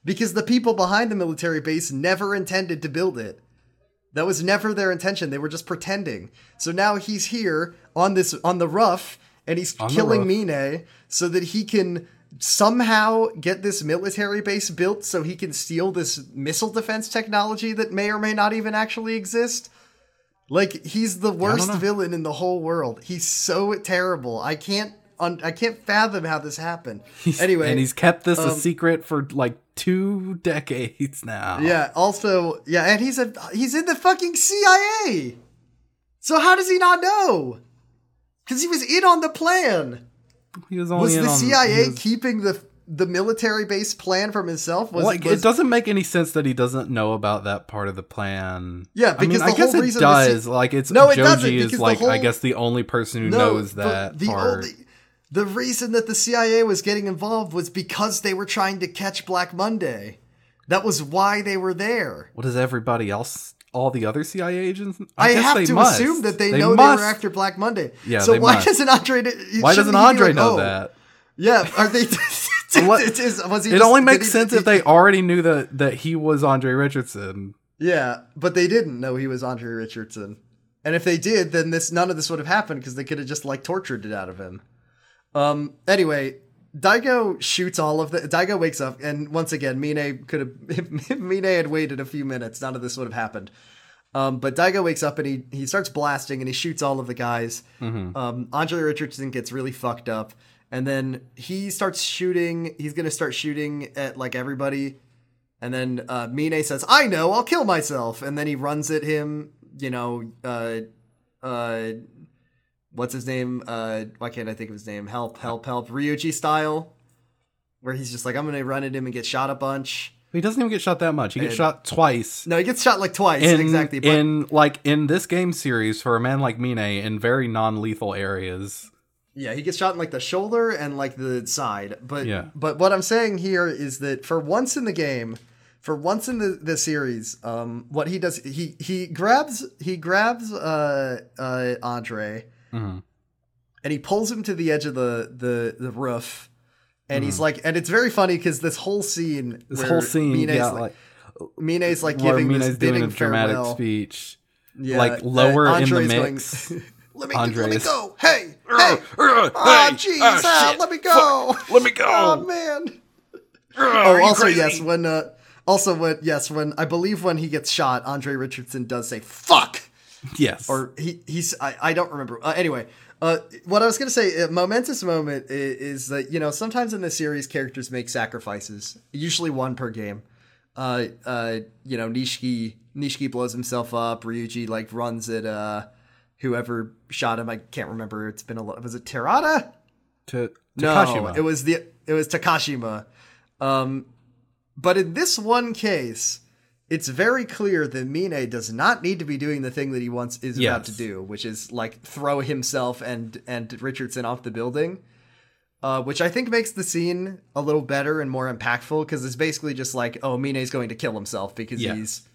Because the people behind the military base never intended to build it. That was never their intention. They were just pretending. So now he's here on this on the rough and he's On killing. Mine so that he can somehow get this military base built so he can steal this missile defense technology that may or may not even actually exist. Like he's the worst villain in the whole world. He's so terrible. I can't un- I can't fathom how this happened. He's- anyway, and he's kept this a um, secret for like two decades now. Yeah. Also, yeah, and he's a he's in the fucking CIA. So how does he not know? Because he was in on the plan. he was only Was the CIA was- keeping the the military base plan from himself? Was, like was it doesn't make any sense that he doesn't know about that part of the plan. Yeah, I mean, because I guess whole it reason the C- does. like it's No, it Joji doesn't, is because the like I guess the only person who no, knows that the part. only the reason that the CIA was getting involved was because they were trying to catch Black Monday. That was why they were there. What does everybody else? All the other CIA agents? I, guess have to must. assume that they, They know must. they were after Black Monday. Yeah, so why must. doesn't Andre? Why doesn't Andre know that? Yeah, are they? What- it, is, was he It just- only makes he- sense did if they already knew that that he was Andre Richardson. Yeah, but they didn't know he was Andre Richardson. And if they did, then this none of this would have happened because they could have just like tortured it out of him. Um. Anyway, Daigo shoots all of the. Daigo wakes up, and once again, Mine could have. If Mine had waited a few minutes, none of this would have happened. Um, but Daigo wakes up and he he starts blasting and he shoots all of the guys. Um, Andre Richardson gets really fucked up, and then he starts shooting. He's gonna start shooting at like everybody. And then uh, Mine says, "I know, I'll kill myself." And then he runs at him. You know, uh, uh, what's his name? Uh, why can't I think of his name? Help, help, help! Ryuji style, where he's just like, I'm gonna run at him and get shot a bunch. He doesn't even get shot that much. He gets And- shot twice. No, he gets shot like twice in, exactly. But in like in this game series for a man like Mine in very non-lethal areas. Yeah, he gets shot in like the shoulder and like the side. But Yeah. but what I'm saying here is that for once in the game, for once in the, the series, um, what he does he he grabs he grabs uh uh Andre Mhm. and he pulls him to the edge of the the the roof. And Mm-hmm. he's like, and it's very funny because this whole scene, This whole scene, Mine's yeah, like, like, Mine's like where giving this Mine's doing a dramatic farewell. speech. Yeah, like, uh, lower in the Andre's going, let me Andre let me go. Hey, Uh, hey. uh, Oh, hey, jeez, ah, let me go. fuck, let me go. Oh man. Uh, Oh, also crazy? yes, when uh, also when yes, when I believe when he gets shot, Andre Richardson does say "fuck," yes, or he he's I, I don't remember. Uh, anyway, uh, what I was gonna say, a momentous moment is, is that you know sometimes in the series characters make sacrifices, usually one per game. Uh, uh, you know, Nishiki Nishiki blows himself up. Ryuji like runs at uh, whoever shot him. I can't remember. It's been a lot. Was it Terada? to No, it was the it was Takashima. Um, but in this one case, it's very clear that Mine does not need to be doing the thing that he wants is about to do, which is like throw himself and and Richardson off the building. Uh, which I think makes the scene a little better and more impactful because it's basically just like, oh, Mine's going to kill himself because Yeah. he's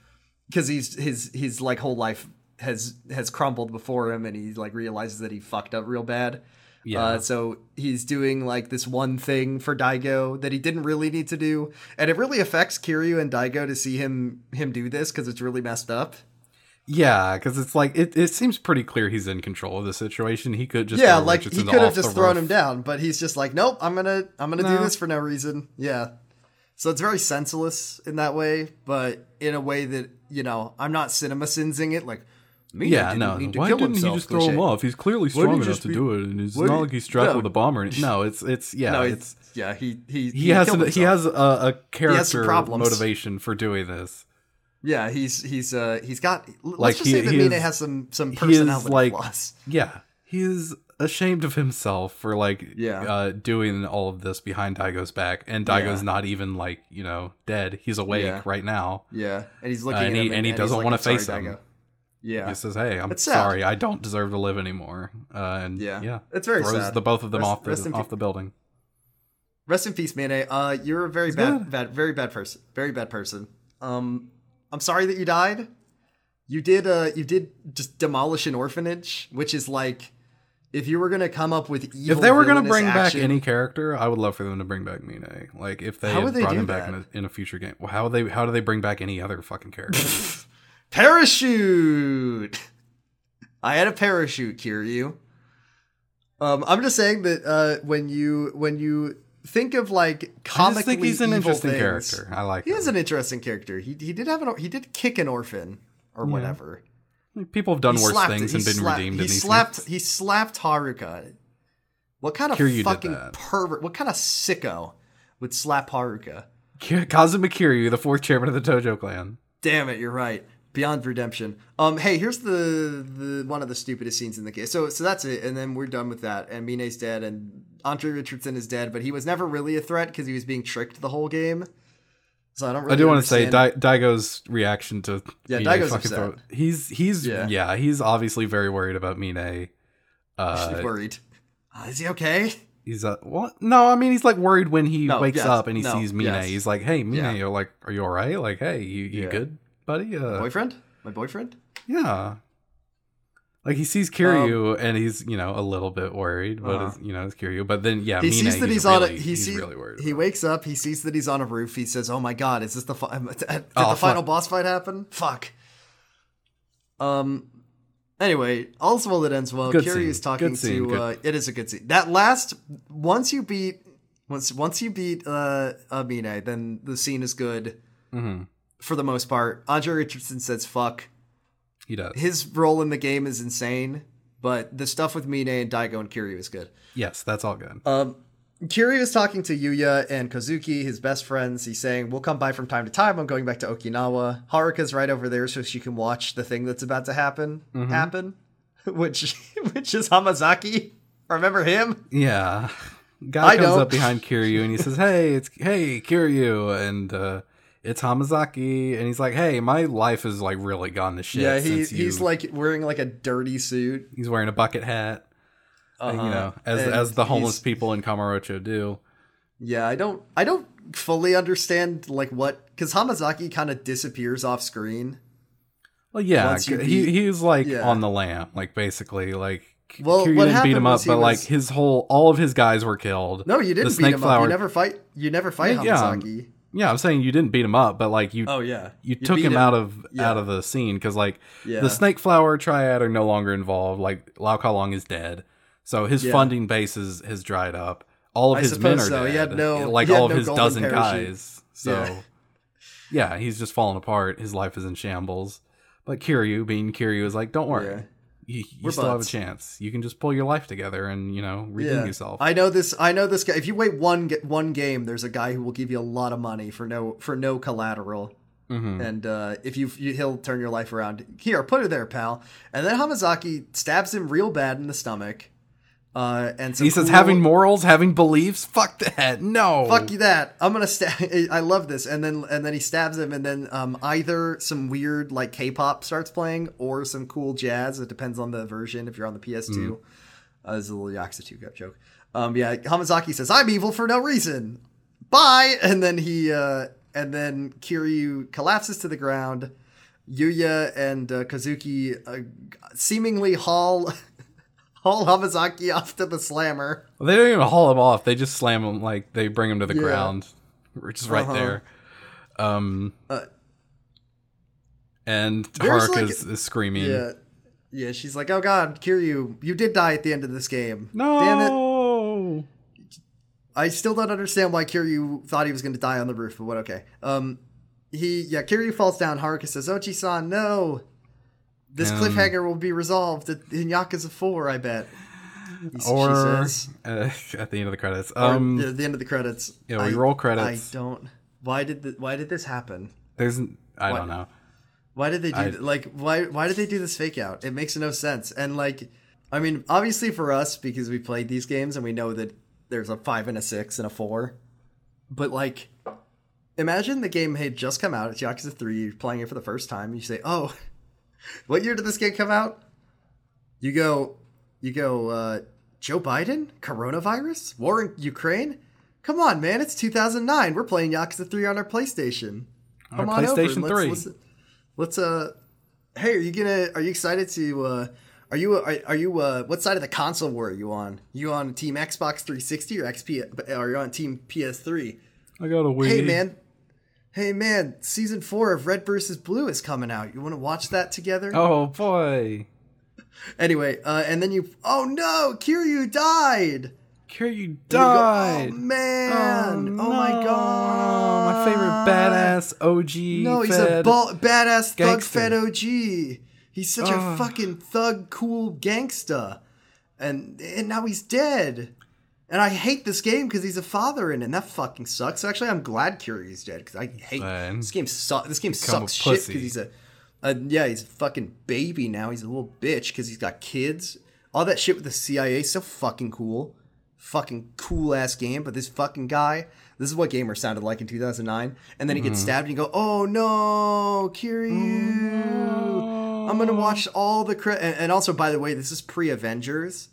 because he's his his like whole life has has crumbled before him and he like realizes that he fucked up real bad. Yeah. Uh, so he's doing like this one thing for Daigo that he didn't really need to do, and it really affects Kiryu and Daigo to see him him do this because it's really messed up. yeah, because it's like it, it seems pretty clear he's in control of the situation. He could just yeah, like he could have just thrown roof. him down, but he's just like, nope, I'm gonna I'm gonna do this for no reason. Yeah, so it's very senseless in that way, but in a way that you know I'm not cinema sinsing it like. Mine Yeah, no. to Why didn't himself, he just throw him off? He's clearly strong enough to be- do it, and it's not like he's strapped no. with a bomber. No, it's it's yeah, No, it's it's yeah. He he he has killed a, he has a, a character problems. motivation for doing this. Yeah, he's he's uh he's got. Let's Like, just he- say that Mine is- has some some personality like- flaws. Yeah, he is ashamed of himself for like Yeah. uh, doing all of this behind Daigo's back, and Daigo's Yeah. not even like you know dead. He's awake Yeah. right now. Yeah, and he's looking Uh, and at he- him, and he doesn't like, "I'm sorry, face him." Daigo." Yeah, He says, "Hey, I'm sorry. I don't deserve to live anymore." Uh, and Yeah. yeah, It's very throws sad. the both of them Rest- off the off pe- the building. rest in peace, Mine. Uh, you're a very bad, good. bad, very bad person. Very bad person. Um, I'm sorry that you died. You did. Uh, you did just demolish an orphanage, which is like, if you were gonna come up with evil, If they were gonna bring back any character, I would love for them to bring back Mine. Like if they How would they brought him back in a, in a future game. Well, how would they how do they bring back any other fucking character? parachute. I had a parachute, Kiryu. Um, I'm just saying that uh, when you when you think of like I comically just think he's an interesting things, character. I like He him. is an interesting character. He he did have an he did kick an orphan or whatever. People have done He worse slapped- things and been slapped- redeemed. He in slapped things. he slapped Haruka. What kind of Kiryu fucking pervert? What kind of sicko would slap Haruka? Kazuma Kiryu, the fourth chairman of the Tojo clan. Damn it, you're right. Beyond redemption. Um, hey, here's the the one of the stupidest scenes in the game. So so that's it, and then we're done with that. And Mine's dead, and Andre Richardson is dead, but he was never really a threat because he was being tricked the whole game. So I don't. Really I do want to say understand- Daigo's reaction to Yeah, Mine Daigo's fucking upset. he's he's Yeah. yeah. he's obviously very worried about Mine. Uh, He's worried. Uh, is he okay? he's uh what? No, I mean he's like worried when he No, wakes yes, up and he no, sees Mine. yes. He's like, "Hey, Mine, Yeah. you're like, are you all right? Like, hey, you you Yeah. good, buddy? Uh, Boyfriend? My boyfriend? yeah." Like he sees Kiryu and he's you know a little bit worried, but Um, Uh-huh. you know it's Kiryu. But then yeah, he Mine, sees that he's, he's, on a he he's sees really worried. he wakes up he sees that he's on a roof he says oh my god is this the fi- did Oh, the final fuck. boss fight happen fuck um anyway all's well that ends well Good Kiryu's scene. talking scene. to uh it is a good scene that last once you beat once once you beat uh Amine then the scene is good Mhm. For the most part Andre Richardson says fuck He does. his role in the game is insane but the stuff with Mine and Daigo and Kiryu is good yes, that's all good. um, Kiryu is talking to Yuya and Kazuki, his best friends. He's saying, We'll come by from time to time. I'm going back to Okinawa. Haruka's right over there so she can watch the thing that's about to happen. Mm-hmm. Happen. which which is Hamazaki. Remember him? Yeah. Guy I comes don't. up behind Kiryu and he says, "Hey, it's hey Kiryu," and uh, it's Hamazaki, and he's like, "Hey, my life is like really gone to shit." yeah, he, you- he's like wearing like a dirty suit. he's wearing a bucket hat, Uh-huh. you know, as And as the homeless he's- people in Kamurocho do. Yeah, I don't I don't fully understand like what because Hamazaki kind of disappears off screen. Well, yeah, he beat- he was like yeah. on the lam, like basically, like Well, Kiryu what didn't beat him up, was but like his whole all of his guys were killed. No, you didn't beat snake him up. flower- You never fight. You never fight Yeah, yeah. Yeah, I'm saying you didn't beat him up, but like you Oh yeah, you took beat him, out of yeah. out of the scene because like Yeah. the snake flower triad are no longer involved. Like Lau Ka Long is dead, so his Yeah. funding base is, has dried up. All of I his men are so. dead. He had no- like all of no his dozen parachute. guys. So Yeah. yeah. he's just falling apart. His life is in shambles. But Kiryu, being Kiryu, is like, don't worry. You, you still have a chance. You can just pull your life together and you know redeem Yeah. yourself. I know this. I know this guy. If you wait one one game, there's a guy who will give you a lot of money for no for no collateral. Mhm. And uh, if you, you, he'll turn your life around. Here, put it there, pal. And then Hamazaki stabs him real bad in the stomach. Uh, and he says cool- having morals, having beliefs. Fuck that. No. Fuck you that. I'm gonna stab. I love this. And then and then he stabs him, and then um, either some weird like K-pop starts playing, or some cool jazz. It depends on the version. If you're on the PS2, uh, this is a little Yakuza 2 joke. Um, yeah, Hamazaki says, "I'm evil for no reason." Bye. And then he uh, and then Kiryu collapses to the ground. Yuya and uh, Kazuki uh, seemingly haul haul Hamazaki off to the slammer. Well, they don't even haul him off. They just slam him like they bring him to the Yeah. ground, which is right Uh-huh. there. Um, Uh, and Haruka like- is, is screaming. Yeah. Yeah, she's like, "Oh God, Kiryu, you did die at the end of this game. No. Damn it! I still don't understand why Kiryu thought he was going to die on the roof, but what? Okay. Um, he yeah, Kiryu falls down. Haruka says, "Oji-san, no. This Um, cliffhanger will be resolved in Yakuza Four. I bet." Or uh, at the end of the credits. or Um, at the end of the credits. yeah, we I- roll credits. I don't. Why did the, Why did this happen? there's I What? don't know. Why did they do I- like why why did they do this fake out? It makes no sense. And like I mean, obviously for us because we played these games and we know that there's a 5 and a 6 and a 4. But like imagine the game had just come out, it's Yakuza 3, you're playing it for the first time, you say, "Oh, what year did this game come out?" You go you go uh Joe Biden? Coronavirus? War in Ukraine? Come on, man, it's 2009. We're playing Yakuza 3 on our PlayStation. On Come our on over PlayStation let's 3. listen- Let's uh hey, are you gonna are you excited to uh are you are, are you uh what side of the console war are you on? You on team Xbox 360 or XP are you on team PS3? I got a Wii. Hey man. Hey man, season 4 of Red versus Blue is coming out. You want to watch that together? Oh boy, Anyway, uh and then you Oh no, Kiryu died. Kiryu you go, died. oh man. Oh, my god. My favorite badass OG. No, he's a ball, badass thug fed OG. He's such a fucking thug, cool gangsta, and and now he's dead. And I hate this game because he's a father in it. And that fucking sucks. Actually, I'm glad Kiryu's dead because I hate Man. this game. Su- this game Become sucks shit because he's a, a yeah, he's a fucking baby now. He's a little bitch because he's got kids. All that shit with the CIA so fucking cool. Fucking cool ass game, but this fucking guy, this is what gamer sounded like in 2009. And then he gets stabbed and you go, oh no, Kiryu. I'm gonna watch all the cre- and, and also by the way, this is pre Avengers.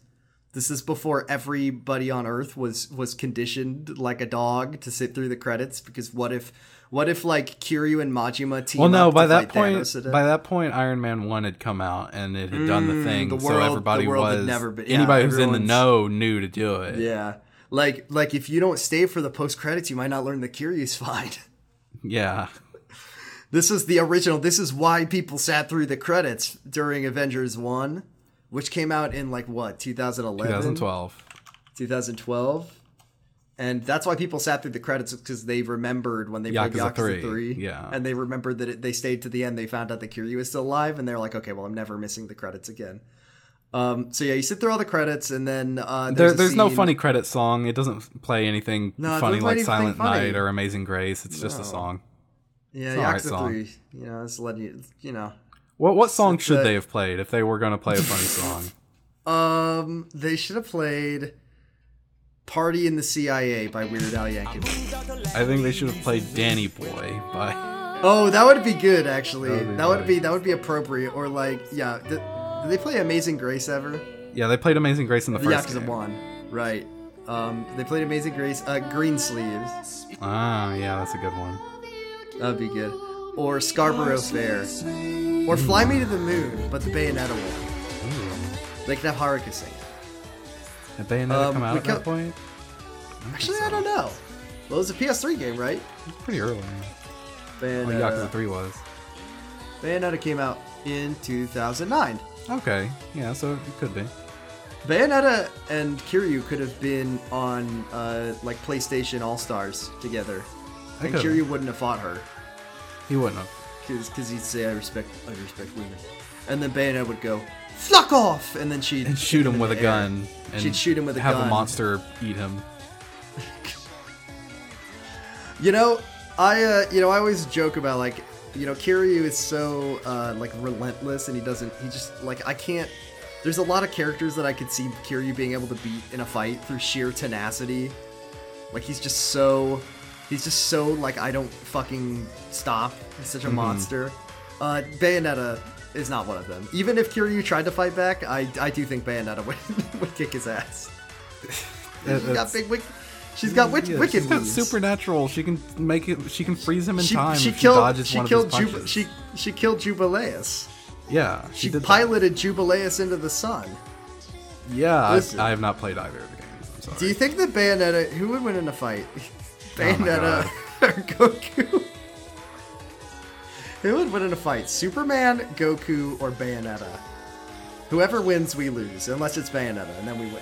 This is before everybody on Earth was was conditioned like a dog to sit through the credits because what if what if like Kiryu and Majima team Well, no. up By that point, Thanos by that point, Iron Man One had come out and it had done the Mm, thing. the so world- everybody the world had was never been- yeah, anybody who's in the know knew to do it. yeah, like like if you don't stay for the post credits, you might not learn the Kiryu's fine. Yeah. This is the original. This is why people sat through the credits during Avengers 1, which came out in like what, 2011? 2012. 2012. And that's why people sat through the credits because they remembered when they played Yakuza Yakuza 3. 3, yeah. And they remembered that it, they stayed to the end. They found out that Kiryu was still alive. And they're like, okay, well, I'm never missing the credits again. Um, so yeah, you sit through all the credits and then uh, There, there's, a there's no funny credit song. It doesn't play anything No, funny like anything Silent funny. Night or Amazing Grace. It's just a song. Yeah, It's Yakuza song. 3. You know, it's letting you, you know. What what song It's, should they have played if they were going to play a funny song? Um, they should have played "Party in the CIA" by Weird Al Yankovic. I think they should have played Danny Boy by. Oh, that would be good actually. That would be That would be that would be appropriate. Or like, yeah, did, did they play "Amazing Grace" ever? Yeah, they played Amazing Grace in the first Yakuza game. one, right? Um, they played "Amazing Grace." Uh, Green Sleeves. Ah, yeah, that's a good one. That'd be good. Or Scarborough Fair. Or Fly Me to the Moon, but the Bayonetta one. Ooh. They could have Haruka sing. Had Bayonetta Um, come out at that co- point? Actually, I don't know. Well, it was a PS3 game, right? It's pretty early. Bayonetta, Well, Yakuza 3 was. Bayonetta came out in 2009. Okay, yeah, so it could be. Bayonetta and Kiryu could have been on uh, like PlayStation All Stars together, and. Kiryu wouldn't have fought her He wouldn't have. because he'd say I respect I respect women, and then Bayonetta would go fuck off, and then she'd And shoot him in with a air. gun. And She'd shoot him with a have gun. Have a monster eat him. You know, I uh, you know I always joke about like you know Kiryu is so uh, like relentless and he doesn't he just like I can't. There's a lot of characters that I could see Kiryu being able to beat in a fight through sheer tenacity. Like he's just so he's just so like I don't fucking stop. He's such a monster. Uh, Bayonetta is not one of them. Even if Kiryu tried to fight back, I I do think Bayonetta would would kick his ass. She's got big wick. She's got wick, yeah, wicked she's got supernatural. She can make it. She can freeze him in she, time. she killed she dodges she killed Jub- she she killed Jubileus. yeah, she, She did that. piloted Jubileus into the sun. Yeah, I, Listen. I have not played either of the games. I'm sorry. Do you think that Bayonetta who would win in a fight? Oh Bayonetta or Goku? who would win in a fight? Superman, Goku, or Bayonetta? Whoever wins, we lose, unless it's Bayonetta, and then we win.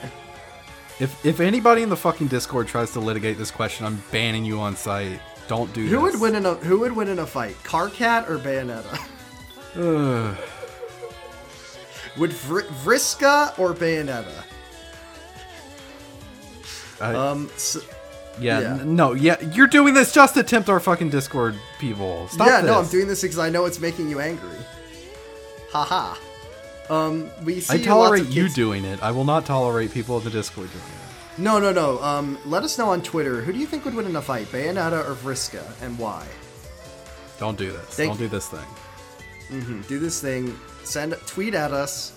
If if anybody in the fucking Discord tries to litigate this question, I'm banning you on site. Don't do Who this. would win in a Who would win in a fight? Karkat or Bayonetta? Would Vr- Vriska or Bayonetta? I- Um, so, yeah, yeah. n- no, yeah, you're doing this just to tempt our fucking Discord people. Stop yeah, this. no, I'm doing this because I know it's making you angry. Haha. Um, we see I tolerate you doing it. I will not tolerate people in the Discord doing it. No, no, no. Um, let us know on Twitter. Who do you think would win in a fight, Bayonetta or Vriska, and why? Don't do this. Thank Don't you. do this thing. Mm-hmm. Do this thing. Send tweet at us.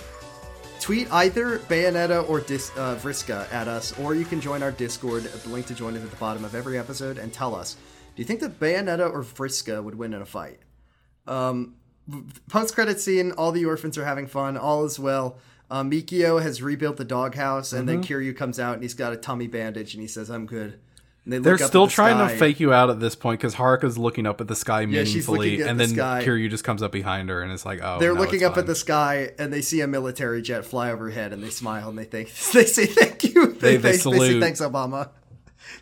Tweet either Bayonetta or Dis, uh, Vriska at us, or you can join our Discord. The link to join is at the bottom of every episode, and tell us: Do you think that Bayonetta or Vriska would win in a fight? Um, post credit scene. All the orphans are having fun. All is well. Uh, Mikio has rebuilt the doghouse, and Mm-hmm. then Kiryu comes out and he's got a tummy bandage, and he says, "I'm good." They They're up still the trying sky. to fake you out at this point because Haruka's looking up at the sky meaningfully, and the then sky. Kiryu just comes up behind her and it's like, oh, They're no, looking up fine. at the sky and they see a military jet fly overhead and they smile and they think they say thank you. They- they say salute. thanks Obama.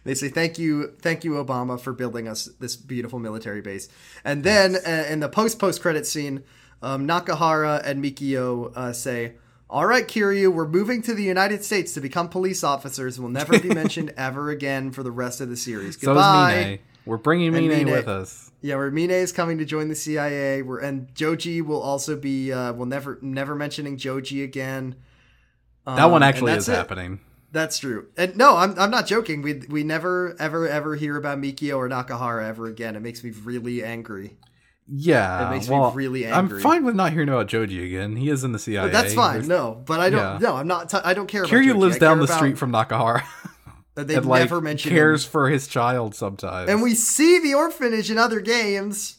They say thank you, thank you Obama for building us this beautiful military base. And then uh, in the post post credit scene, um, Nakahara and Mikio uh, say. All right, Kiryu, we're moving to the United States to become police officers. We'll never be mentioned ever again for the rest of the series. So Goodbye. is Mine. We're bringing Mine Mine. with us. Yeah, where Mine is coming to join the CIA. We're, and Joji will also be. Uh, we'll never never mentioning Joji again. That Um, one actually is it. happening. That's true. And no, I'm I'm not joking. We we never ever ever hear about Mikio or Nakahara ever again. It makes me really angry. Yeah, It makes me well, really I'm fine with not hearing about Joji again. He is in the CIA. But that's fine. There's- No, but I don't. Yeah. No, I'm not. T- I don't care. about Kiryu lives I down the about street from Nakahara. that They and like never mention cares him. for his child sometimes. And we see the orphanage in other games.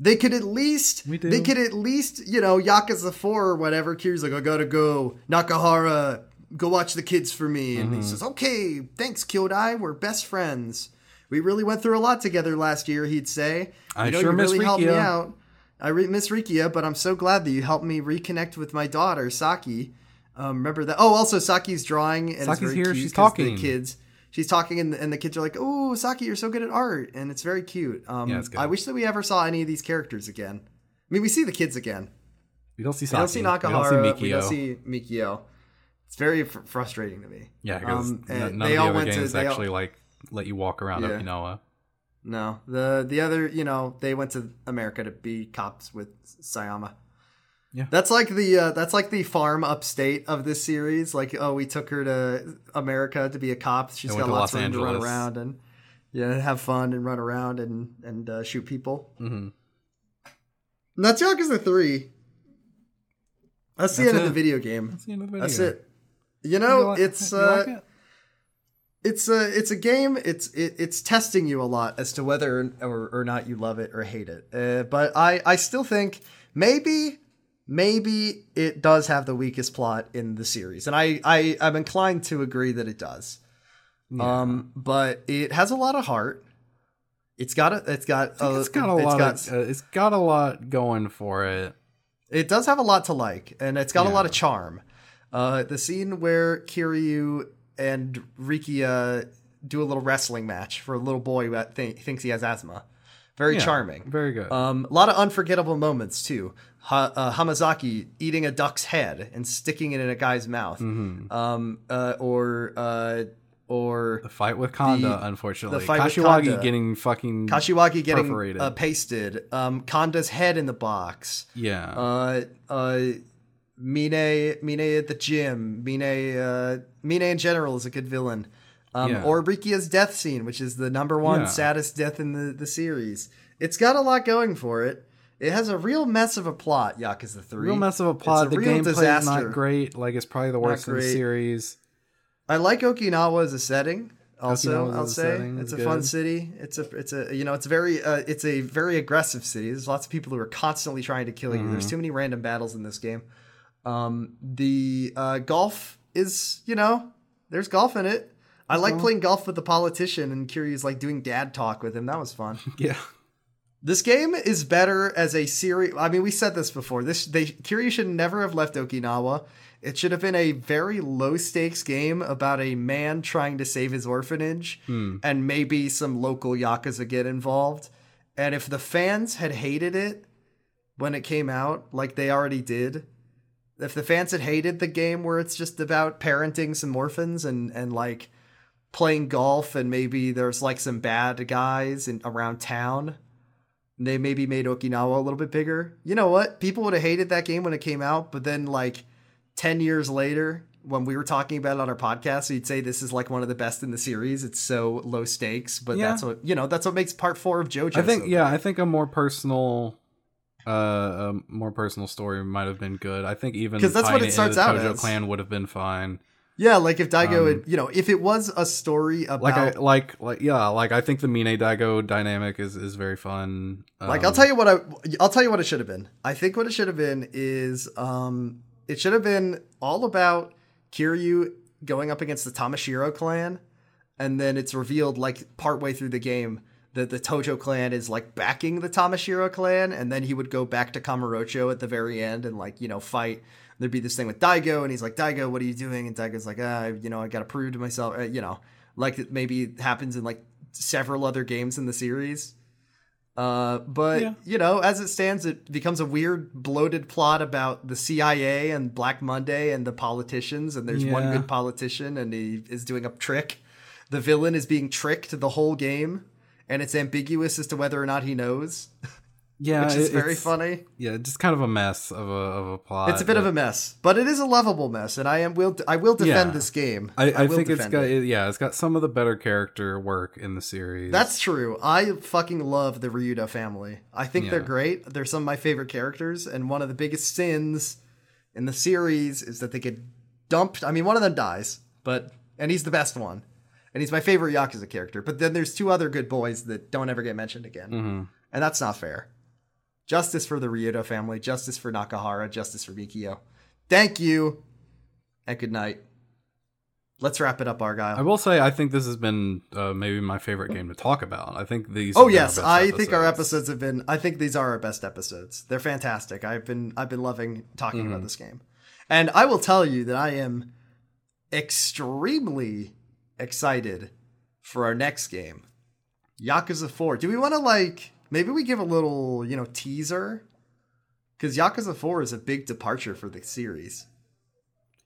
They could at least, they could at least, you know, Yakuza 4 or whatever. Kiryu's like, I gotta go. Nakahara, go watch the kids for me. And he Mm-hmm. says, okay, thanks, Kyodai. We're best friends. We really went through a lot together last year, he'd say. I you know, sure you miss really helped me Rikiya." out. I re- miss Rikiya, but I'm so glad that you helped me reconnect with my daughter, Saki. Um, remember that? Oh, also, Saki's drawing. And Saki's here, she's talking. The kids she's talking and, and the kids are like oh saki you're so good at art and it's very cute um, Yeah, it's good. i wish that we ever saw any of these characters again i mean we see the kids again we don't see we don't see Saki. nakahara We don't see we Mikio. don't see mikio it's very fr- frustrating to me yeah, because Um, none they of all the other went to- games all- actually like let you walk around Yeah. Okinawa. no the the other you know they went to america to be cops with sayama Yeah. That's like the uh, that's like the farm upstate of this series. Like, oh, we took her to America to be a cop. She's got lots of room to run around and yeah, have fun and run around and and uh, shoot people. Mm-hmm. And that's Yakuza three. That's the That's end of the video game. That's the end of the video. That's it. You know, You like- it's you uh, like it? It's a it's a game. It's it, it's testing you a lot as to whether or, or not you love it or hate it. Uh, but I I still think maybe maybe it does have the weakest plot in the series, and I I I'm inclined to agree that it does. Yeah. Um, but it has a lot of heart. It's got a it's got a, it's got a lot got- of uh, it's got a lot going for it. It does have a lot to like, and it's got a lot of charm. Uh, the scene where Kiryu and Rikiya do a little wrestling match for a little boy that th- thinks he has asthma. Very Yeah, charming. Very good. Um, a lot of unforgettable moments too. Ha- uh, Hamazaki eating a duck's head and sticking it in a guy's mouth. Mhm. Um, uh, or uh, or The fight with Kanda, the- unfortunately. the fight with Kashiwagi Kanda. getting fucking Kashiwagi getting Perforated. uh, pasted. Um, Kanda's head in the box. yeah. Mine Mine at the gym, Mine uh Mine in general is a good villain. Um Yeah. or Rikiya's death scene, which is the number one Yeah. saddest death in the, the series. It's got a lot going for it. It has a real mess of a plot, Yakuza 3. real mess of a plot. A the gameplay's disaster. not great. Like it's probably the worst in the series. I like Okinawa as a setting. Also, I'll say setting it's is a fun city. It's a it's a you know it's very uh, it's a very aggressive city. There's lots of people who are constantly trying to kill you. Mm-hmm. There's too many random battles in this game. Um, the uh, golf is you know there's golf in it. I like playing golf with the politician and Kiryu's like doing dad talk with him. That was fun. Yeah. This game is better as a series. I mean, we said this before. This they Kiryu should never have left Okinawa. It should have been a very low stakes game about a man trying to save his orphanage, and maybe some local yakuza get involved. And if the fans had hated it when it came out, like they already did, if the fans had hated the game where it's just about parenting some orphans and and like playing golf and maybe there's like some bad guys in around town they maybe made Okinawa a little bit bigger. You know what? People would have hated that game when it came out, but then like 10 years later, when we were talking about it on our podcast, you'd say this is like one of the best in the series. It's so low stakes, but Yeah. that's what, you know, that's what makes part four of JoJo. I think so yeah, I think a more personal uh a more personal story might have been good. I think even 'Cause that's what it starts out Tojo as. clan would have been fine. Yeah, like if Daigo Um, had, you know, if it was a story about Like I like like yeah, like I think the Mine Daigo dynamic is is very fun. Like Um, I'll tell you what I I'll tell you what it should have been. I think what it should have been is um it should have been all about Kiryu going up against the Tamashiro clan and then it's revealed like partway through the game that the Tojo clan is like backing the Tamashiro clan and then he would go back to Kamurocho at the very end and like, you know, fight. There'd be this thing with Daigo and he's like, "Daigo, what are you doing?" and Daigo's like, "Ah, you know, I got to prove to myself, uh, you know, like it maybe happens in like several other games in the series. Uh, but Yeah. you know, as it stands, it becomes a weird, bloated plot about the CIA and Black Monday and the politicians. And there's one good politician, and he is doing a trick. The villain is being tricked the whole game, and it's ambiguous as to whether or not he knows, yeah, which is very funny. Yeah, just kind of a mess of a of a plot. It's a bit of a mess, but it is a lovable mess, and I am will I will defend Yeah. this game. I, I will think it's got it. yeah, it's got some of the better character work in the series. That's true. I fucking love the Ryudo family. I think they're great. They're some of my favorite characters, and one of the biggest sins in the series is that they get dumped. I mean, one of them dies, but and he's the best one, and he's my favorite Yakuza character. But then there's two other good boys that don't ever get mentioned again, hmm and that's not fair. Justice for the Ryudo family. Justice for Nakahara. Justice for Mikio. Thank you, and good night. Let's wrap it up, Argyle. I will say I think this has been uh, maybe my favorite game to talk about. I think these. Oh have been our yes, I think our episodes have been. I think these are our best episodes. They're fantastic. I've been I've been loving talking Mm-hmm. about this game, and I will tell you that I am extremely excited for our next game, Yakuza Four. Do we want to like maybe we give a little you know teaser because Yakuza Four is a big departure for the series.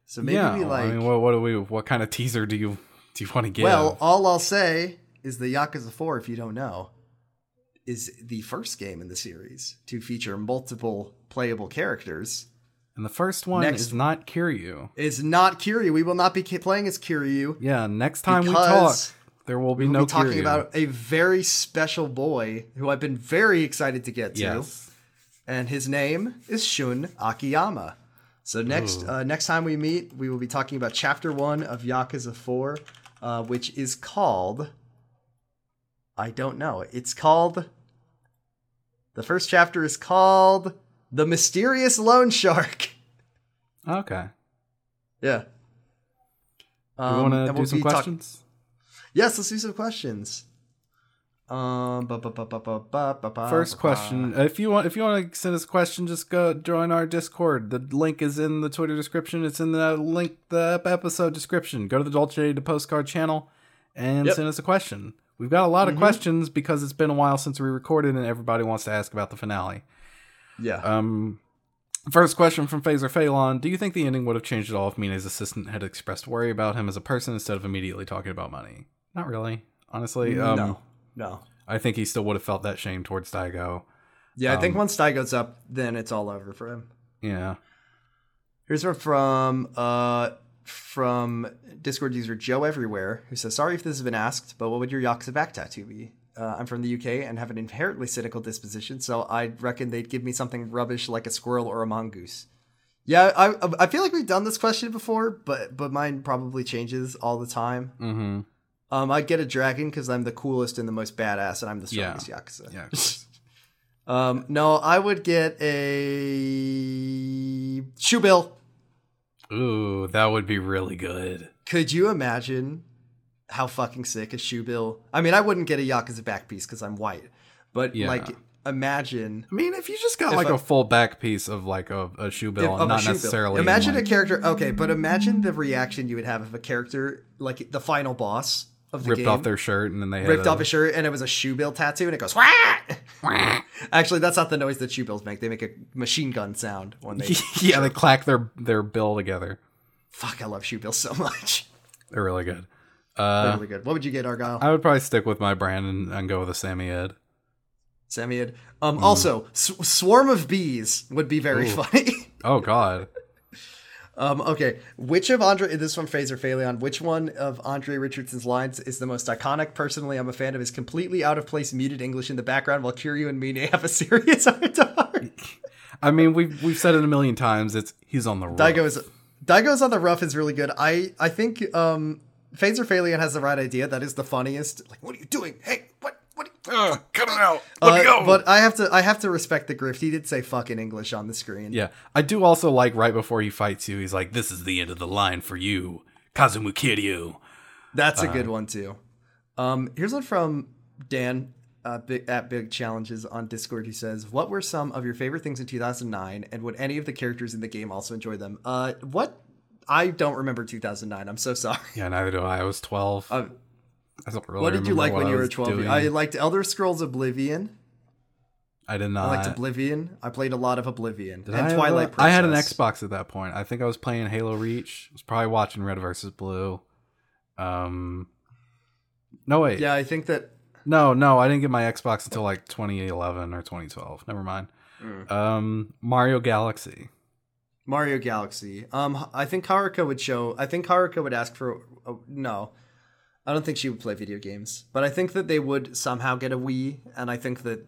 So maybe yeah, we like I mean, what, what do we? What kind of teaser do you do you want to give? well, all I'll say is the Yakuza 4, if you don't know, is the first game in the series to feature multiple playable characters And the first one Next- is not Kiryu. Is not Kiryu. We will not be playing as Kiryu. Yeah, next time we talk, there will be no. We'll no be talking Kiryu. about a very special boy who I've been very excited to get to. yes. and his name is Shun Akiyama. So next uh, next time we meet, we will be talking about chapter one of Yakuza Four, uh, which is called. I don't know. It's called. The first chapter is called the Mysterious Loan Shark. Okay. Yeah. Um, we want to do we'll some questions? Talk- yes, let's do some questions. Um, ba, ba, ba, First question: If you want, if you want to send us a question, just go join our Discord. The link is in the Twitter description. It's in the link the episode description. Go to the Dolce to Postcard channel and yep. send us a question. We've got a lot mm-hmm. of questions because it's been a while since we recorded, and everybody wants to ask about the finale. Yeah. Um, first question from Phaser Phalon: Do you think the ending would have changed at all if Mine's assistant had expressed worry about him as a person instead of immediately talking about money? Not really, honestly. Um, no. No. I think he still would have felt that shame towards Daigo. Yeah, I think Um, once Dai goes up, then it's all over for him. Yeah. Here's one from uh from Discord user Joe Everywhere, who says, "Sorry if this has been asked, but what would your Yakuza back tattoo be? Uh, I'm from the UK and have an inherently cynical disposition, so I reckon they'd give me something rubbish like a squirrel or a mongoose." Yeah, I I feel like we've done this question before, but but mine probably changes all the time. Mm-hmm. Um, I'd get a dragon because I'm the coolest and the most badass, and I'm the Yeah. strongest Yakuza. Yeah. Um, no, I would get a shoe bill. Ooh, that would be really good. Could you imagine how fucking sick a shoe bill? I mean, I wouldn't get a Yakuza back piece because I'm white, but Yeah. like, imagine I mean, if you just got like a- a full back piece of like a, a shoe bill, if- and of a not shoe bill. necessarily. in, Imagine like, a character. Okay, but imagine the reaction you would have if a character like the final boss of the ripped game off their shirt and then they ripped a, off a shirt and it was a shoe bill tattoo and it goes. Wah! Actually, that's not the noise that shoe bills make. They make a machine gun sound when they. yeah, they clack their their bill together. Fuck, I love shoe bills so much. They're really good. They're Uh, really good. What would you get, Argyle? I would probably stick with my brand and, and go with a Sammy Ed. Samiad. Um, Mm. Also, sw- swarm of bees would be very funny. Oh God, um, okay, which of Andre? This one, Phaser Phaleon. Which one of Andre Richardson's lines is the most iconic? Personally, I'm a fan of his completely out of place muted English in the background, while Kiryu and Mine have a serious heart. I mean we've we've said it a million times. It's he's on the roof. Daigo is Daigo's on the rough is really good. I I think um, Phaser Phaleon has the right idea. That is the funniest. Like, what are you doing? Hey, what? What? Are you- Ugh, cut it out. Let me Uh, go. but I have to I have to respect the grift. He did say fuck in English on the screen. Yeah, I do also like right before he fights you, he's like, "This is the end of the line for you, Kazuma Kiryu." That's a Uh, good one too. Um, here's one from Dan uh, big, at Big Challenges on Discord. He says, "What were some of your favorite things in 2009, and would any of the characters in the game also enjoy them?" Uh, what? I don't remember 2009. I'm so sorry. Yeah, neither do I. I was twelve. Uh, I don't really what did you like when you were 12? doing. I liked Elder Scrolls Oblivion. I did not. I liked Oblivion. I played a lot of Oblivion Did and I Twilight a-. I had an Xbox at that point. I think I was playing Halo Reach. I was probably watching Red versus Blue. Um, no wait, Yeah, I think that. no, no, I didn't get my Xbox until like 2011 or 2012. Never mind. Mm. Um, Mario Galaxy. Mario Galaxy. Um, I think Haruka would show. I think Haruka would ask for. Oh, no, I don't think she would play video games. But I think that they would somehow get a Wii, and I think that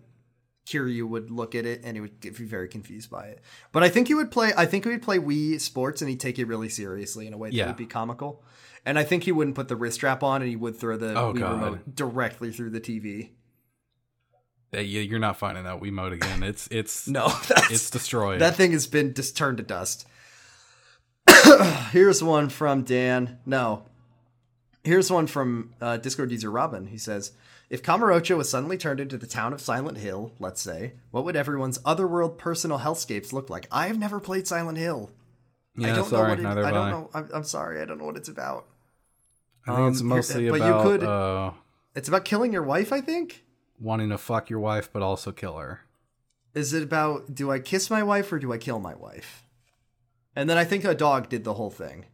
Kiryu would look at it and he would get be very confused by it. But I think he would play. I think he would play Wii Sports, and he'd take it really seriously in a way that Yeah. would be comical. And I think he wouldn't put the wrist strap on, and he would throw the Oh, Wii God. remote directly through the TV. You- You're not finding that Wiimote again. It's it's No, it's destroyed. That thing has been just turned to dust. Here's one from Dan. No. Here's one from uh, Discord user Robin. He says, If Kamurocho was suddenly turned into the town of Silent Hill, let's say, what would everyone's otherworld personal hellscapes look like? I have never played Silent Hill. I don't sorry, know what it, I don't I. know. I'm, I'm sorry. I don't know what it's about. I think it's Um, here- mostly but you about could- uh, It's about killing your wife, I think. Wanting to fuck your wife, but also kill her. Is it about do I kiss my wife or do I kill my wife? And then I think a dog did the whole thing.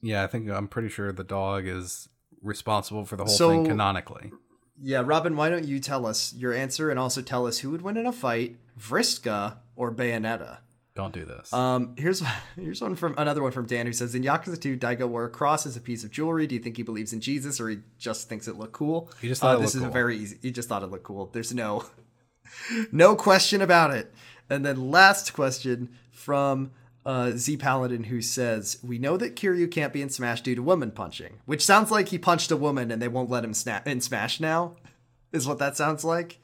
Yeah, I think I'm pretty sure the dog is responsible for the whole So- thing canonically. Yeah, Robin, why don't you tell us your answer and also tell us who would win in a fight, Vriska or Bayonetta? Don't do this. Um, here's here's one from another one from Dan who says in Yakuza 2, Daigo wore a cross as a piece of jewelry. Do you think he believes in Jesus or he just thinks it looked cool? He just thought uh, it this is cool. a very easy. He just thought it looked cool. There's no no question about it. And then last question from uh, Z Paladin who says we know that Kiryu can't be in Smash due to woman punching, which sounds like he punched a woman and they won't let him snap in Smash now. Is what that sounds like.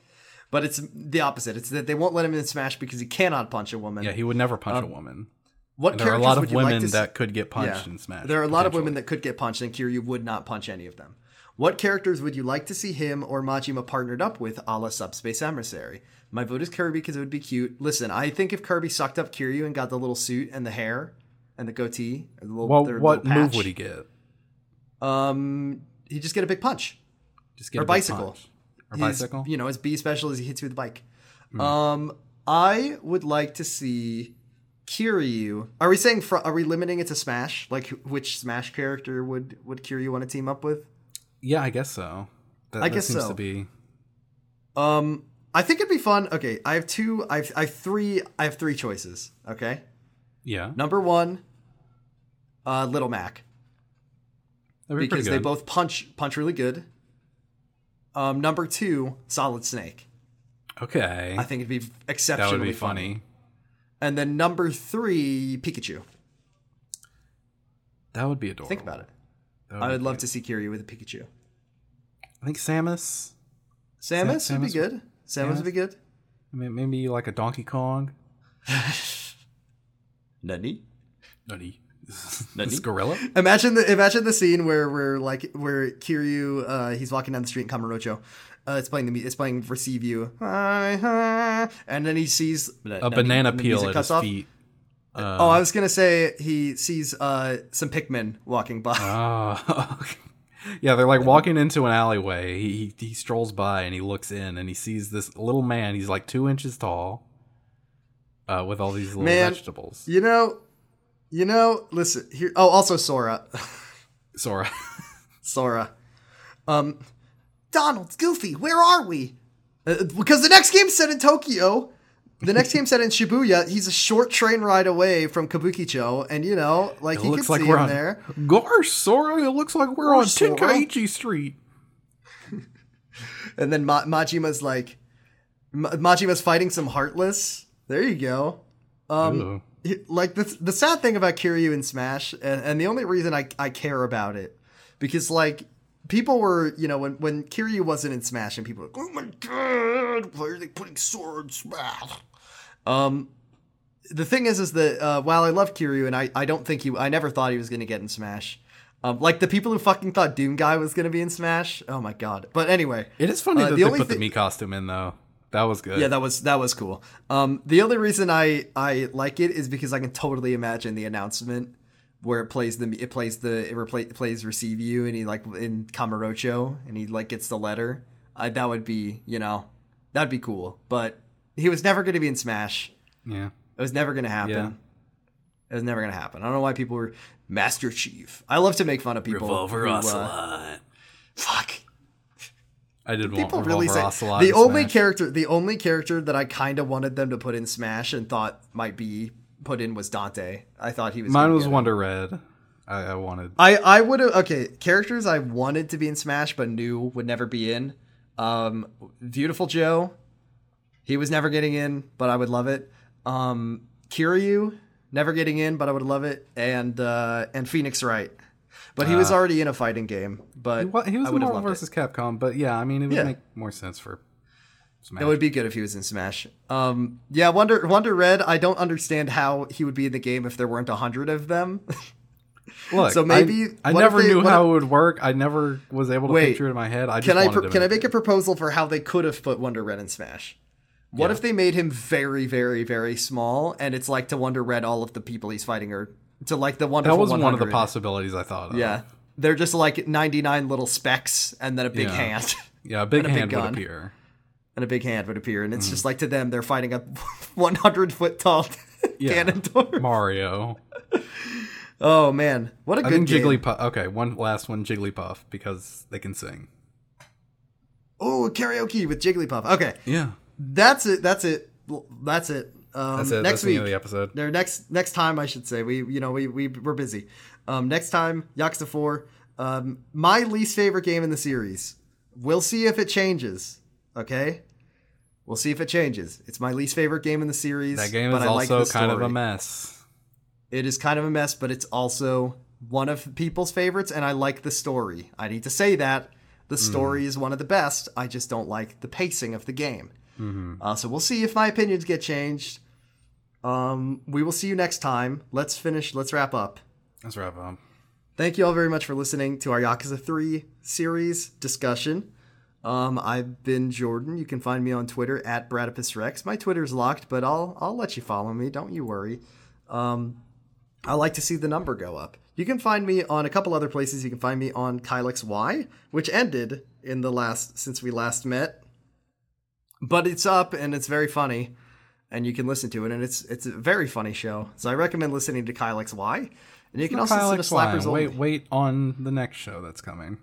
But it's the opposite. It's that they won't let him in Smash because he cannot punch a woman. yeah, he would never punch um, a woman. What And there are a lot of you like women that could get punched Yeah. in Smash. There are a lot of women that could get punched, and Kiryu would not punch any of them. What characters would you like to see him or Majima partnered up with, a la Subspace Emissary? My vote is Kirby because it would be cute. Listen, I think if Kirby sucked up Kiryu and got the little suit and the hair and the goatee, the little, Well, what move would he get? Um, he'd just get a big punch. Just get Or a big bicycle. punch. Or His- bicycle. You know, his B special is he hits you with a bike. Hmm. Um, I would like to see Kiryu. Are we saying fr- are we limiting it to Smash? Like which Smash character would would Kiryu want to team up with? Yeah, I guess so. That, I that guess seems so. to be. Um, I think it'd be fun. Okay, I have two. I have, I have three. I have three choices. Okay, Yeah, number one, uh, Little Mac be because they both punch punch really good. Um, number two, Solid Snake. okay, I think it'd be that exceptionally would be funny. And then number three, Pikachu. That would be adorable. Think about it. That I would love cute. to see Kiryu with a Pikachu. I think Samus. Samus, Sa- would be good. Samus would be good. I mean, maybe like a Donkey Kong. Nani? Nutty. Nutty? This gorilla. Imagine the imagine the scene where where like where Kiryu uh he's walking down the street in Kamurocho. Uh, it's playing the mu- it's playing Receive You, and then he sees A banana peel at his feet. Uh, Oh, I was gonna say he sees uh some Pikmin walking by. Oh, yeah, they're like walking into an alleyway. He, he he strolls by and he looks in and he sees this little man. He's like two inches tall, uh, with all these little Man. vegetables. you know, you know. Listen here. Oh, also Sora. Sora. Sora. Um, Donald, Goofy, where are we? Uh, because the next game's set in Tokyo. The next game's set in Shibuya. He's a short train ride away from Kabukicho, and you know, like It you looks can like see we're him on there. Gosh, Sora, it looks like we're on Gosh. Tenkaichi Street. And then Ma- Majima's like, Ma- Majima's fighting some Heartless. There you go. Um, he- like the the sad thing about Kiryu in Smash, and, and the only reason I I care about it, because like people were you know when when Kiryu wasn't in Smash and people were like, oh my god, why are they putting Sora in Smash? Um, the thing is, is that uh, while I love Kiryu and I I don't think he I never thought he was gonna get in Smash. Um, like the people who fucking thought Doom Guy was gonna be in Smash. Oh my god! But anyway, It is funny Uh, that the they only put thi- the me costume in though. That was good. yeah, that was that was cool. Um, the only reason I I like it is because I can totally imagine the announcement where it plays the it plays the it repla- plays receive you and he like in Kamurocho and he like gets the letter. I, that would be you know that'd be cool. But he was never going to be in Smash. yeah. It was never going to happen. Yeah. It was never going to happen. I don't know why people were Master Chief. I love to make fun of people. who, uh, fuck. I did people want really say Ocelot the only Smash. character the only character that I kind of wanted them to put in Smash and thought might be put in was Dante. I thought he was. Mine was. Wonder Red. I, I wanted. I I would have okay characters I wanted to be in Smash but knew would never be in. Um, Beautiful Joe, he was never getting in, but I would love it. Um, Kiryu never getting in, but I would love it, and uh, and Phoenix Wright, but he was Ah. already in a fighting game. But He was, he was in Marvel vs. Capcom, but yeah, I mean, it would Yeah. make more sense for Smash. It would be good if he was in Smash. Um, yeah, Wonder Wonder Red. I don't understand how he would be in the game if there weren't a hundred of them. Look, so maybe- I, I never they- knew how if- it would work. I never was able to Wait, picture it in my head. I just can I pr- can I make a proposal for how they could have put Wonder Red in Smash? What Yeah. if they made him very, very, very small, and it's like to Wonder Red, all of the people he's fighting are to like the one. That wonderful. was one of the possibilities I thought of. Yeah, they're just like ninety nine little specks, and then a big Yeah. hand, yeah, a big And a big hand would appear. and a big hand would appear, and Mm. it's just like to them they're fighting a one hundred foot tall Yeah. Ganondorf. Mario. Oh man, what a I good game! Jigglypuff. Okay, one last one, Jigglypuff, because they can sing. Oh, karaoke with Jigglypuff. Okay, Yeah. that's it. That's it. That's it. Um, That's it. Next That's the end of week, the episode. or next next time, I should say. We you know we we we're busy. Um, next time, Yakuza Four. Um, my least favorite game in the series. We'll see if it changes. Okay. We'll see if it changes. It's my least favorite game in the series. That game is I also the kind of a mess. It is kind of a mess, but it's also one of people's favorites, and I like the story. I need to say that the story is one of the best. I just don't like the pacing of the game. Uh, so we'll see if my opinions get changed. Um, we will see you next time. Let's finish. Let's wrap up. Let's wrap up. Thank you all very much for listening to our Yakuza 3 series discussion. Um, I've been Jordan. You can find me on Twitter at Bradipus Rex. My Twitter's locked, but I'll I'll let you follow me. Don't you worry. Um, I like to see the number go up. You can find me on a couple other places. You can find me on Kylix Y, which ended in the last since we last met. But it's up and it's very funny, and you can listen to it, and it's it's a very funny show. So I recommend listening to Kylix Y. And you can also Kyle listen to Slappers Wait, Only. wait on the next show that's coming.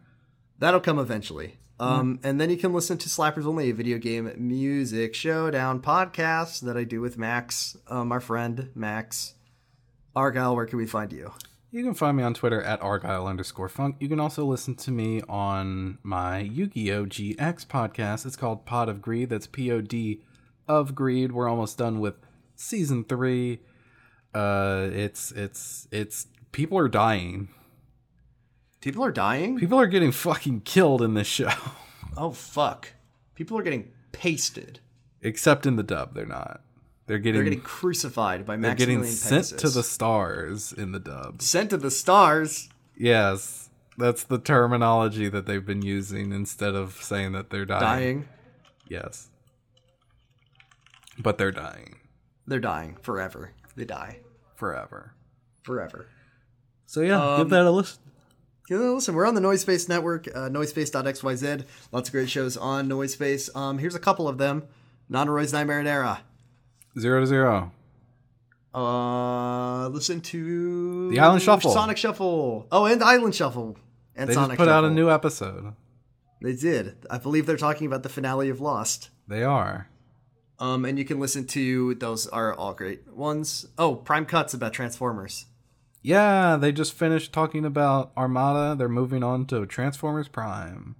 That'll come eventually. Um, And then you can listen to Slappers Only, a video game music showdown podcast that I do with Max, um, our friend Max. Argyle, where can we find you? You can find me on Twitter at argyle underscore funk. You can also listen to me on my Yu-Gi-Oh! GX podcast. It's called Pod of Greed. That's P-O-D of Greed. We're almost done with season three. Uh, it's it's it's people are dying. People are dying? People are getting fucking killed in this show. Oh, fuck. People are getting pasted. Except in the dub, they're not. They're getting They're getting crucified by Maximilian. They're getting Maximilian sent to the stars in the dub. Sent to the stars. Yes, that's the terminology that they've been using instead of saying that they're dying. Dying. Yes. But they're dying They're dying forever. They die forever. forever. So yeah, Um, give that a listen. You know, listen, we're on the Noise Space Network, uh, noisepace.xyz. Lots of great shows on Noise Space. Um, here's a couple of them. Nanaroy's Nightmare Era. Zero to zero. Uh, listen to The Island Shuffle. Sonic Shuffle. Oh, and Island Shuffle. And They Sonic just put out a new episode. They did. I believe they're talking about the finale of Lost. They are. Um, and you can listen to those are all great ones. Oh, Prime Cuts about Transformers. Yeah, they just finished talking about Armada. They're moving on to Transformers Prime.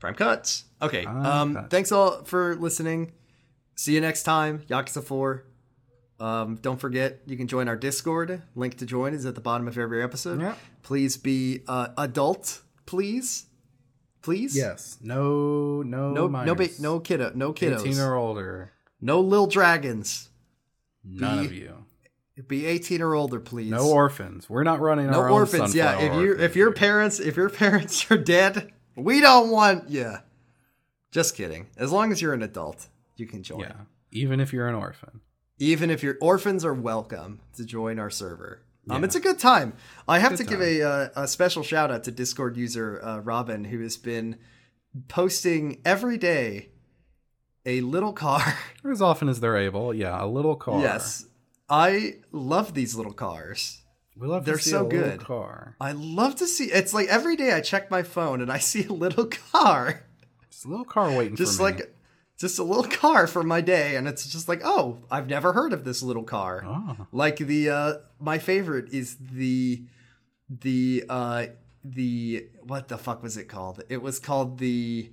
Prime Cuts. Okay. Prime um, Cuts. thanks all for listening. See you next time. Yakuza 4. Um, don't forget, you can join our Discord. Link to join is at the bottom of every episode. Yeah. Please be uh, adult, please. Please. Yes. No. No. No, no, ba- no kiddo, no kiddos, Eighteen or older. no little dragons. None Be- of you. Be 18 or older, please. No orphans. We're not running no our orphans. own Yeah, if you if your parents if your parents are dead, we don't want you. Just kidding. As long as you're an adult, you can join. yeah, even if you're an orphan. Even if your orphans are welcome to join our server. Um, Yeah. it's a good time. I have Good to give a, uh, a special shout out to Discord user uh, Robin, who has been posting every day a little car. As often as they're able. Yeah, a little car. yes, I love these little cars. we love. they're to see so a little good. Car. I love to see. It's like every day I check my phone and I see a little car, Just a little car waiting just for me. like just a little car for my day, and it's just like, oh, I've never heard of this little car. Oh. Like the uh my favorite is the the uh the what the fuck was it called? It was called the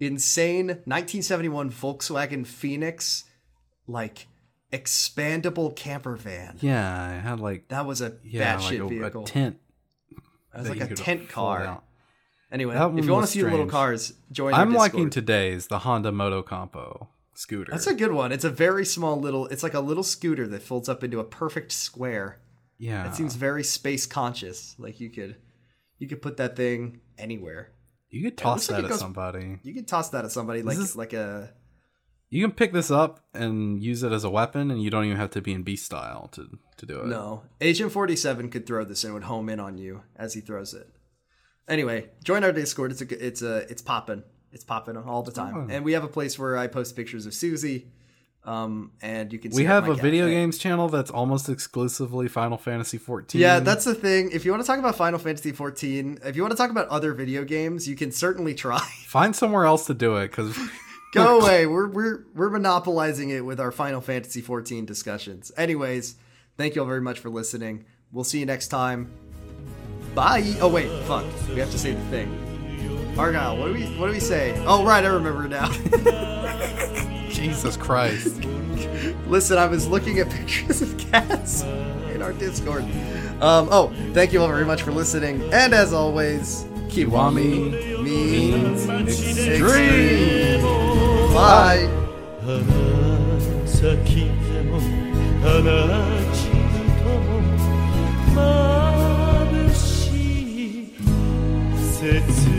insane 1971 Volkswagen Phoenix like expandable camper van. Yeah, i had like That was a yeah, batshit like a, vehicle. a tent. That was like a tent car. Anyway, That if you want to see the little cars, join. I'm liking today's the Honda Moto Compo scooter. That's a good one. It's a very small little. It's like a little scooter that folds up into a perfect square. yeah. It seems very space conscious. Like you could, you could put that thing anywhere. you could toss looks like that at goes- somebody. You could toss that at somebody like is- like a. You can pick this up and use it as a weapon, and you don't even have to be in beast style to to do it. No, Agent Forty Seven could throw this and would home in on you as he throws it. Anyway, join our Discord. It's a it's a it's popping. It's popping all the time, fun. and we have a place where I post pictures of Susie. Um, and you can. We have a cat. video games channel that's almost exclusively Final Fantasy 14. Yeah, that's the thing. If you want to talk about Final Fantasy 14, if you want to talk about other video games, you can certainly try. find somewhere else to do it because Go away. We're we're we're monopolizing it with our Final Fantasy 14 discussions. Anyways, thank you all very much for listening. We'll see you next time. Bye. Oh wait, fuck. We have to say the thing. Argyle, what do we what do we say? Oh right, I remember now. Jesus Christ. Listen, I was looking at pictures of cats in our Discord. Um, oh, thank you all very much for listening, and as always, Kiwami means extreme. Bye. 花咲きても花散るとも sits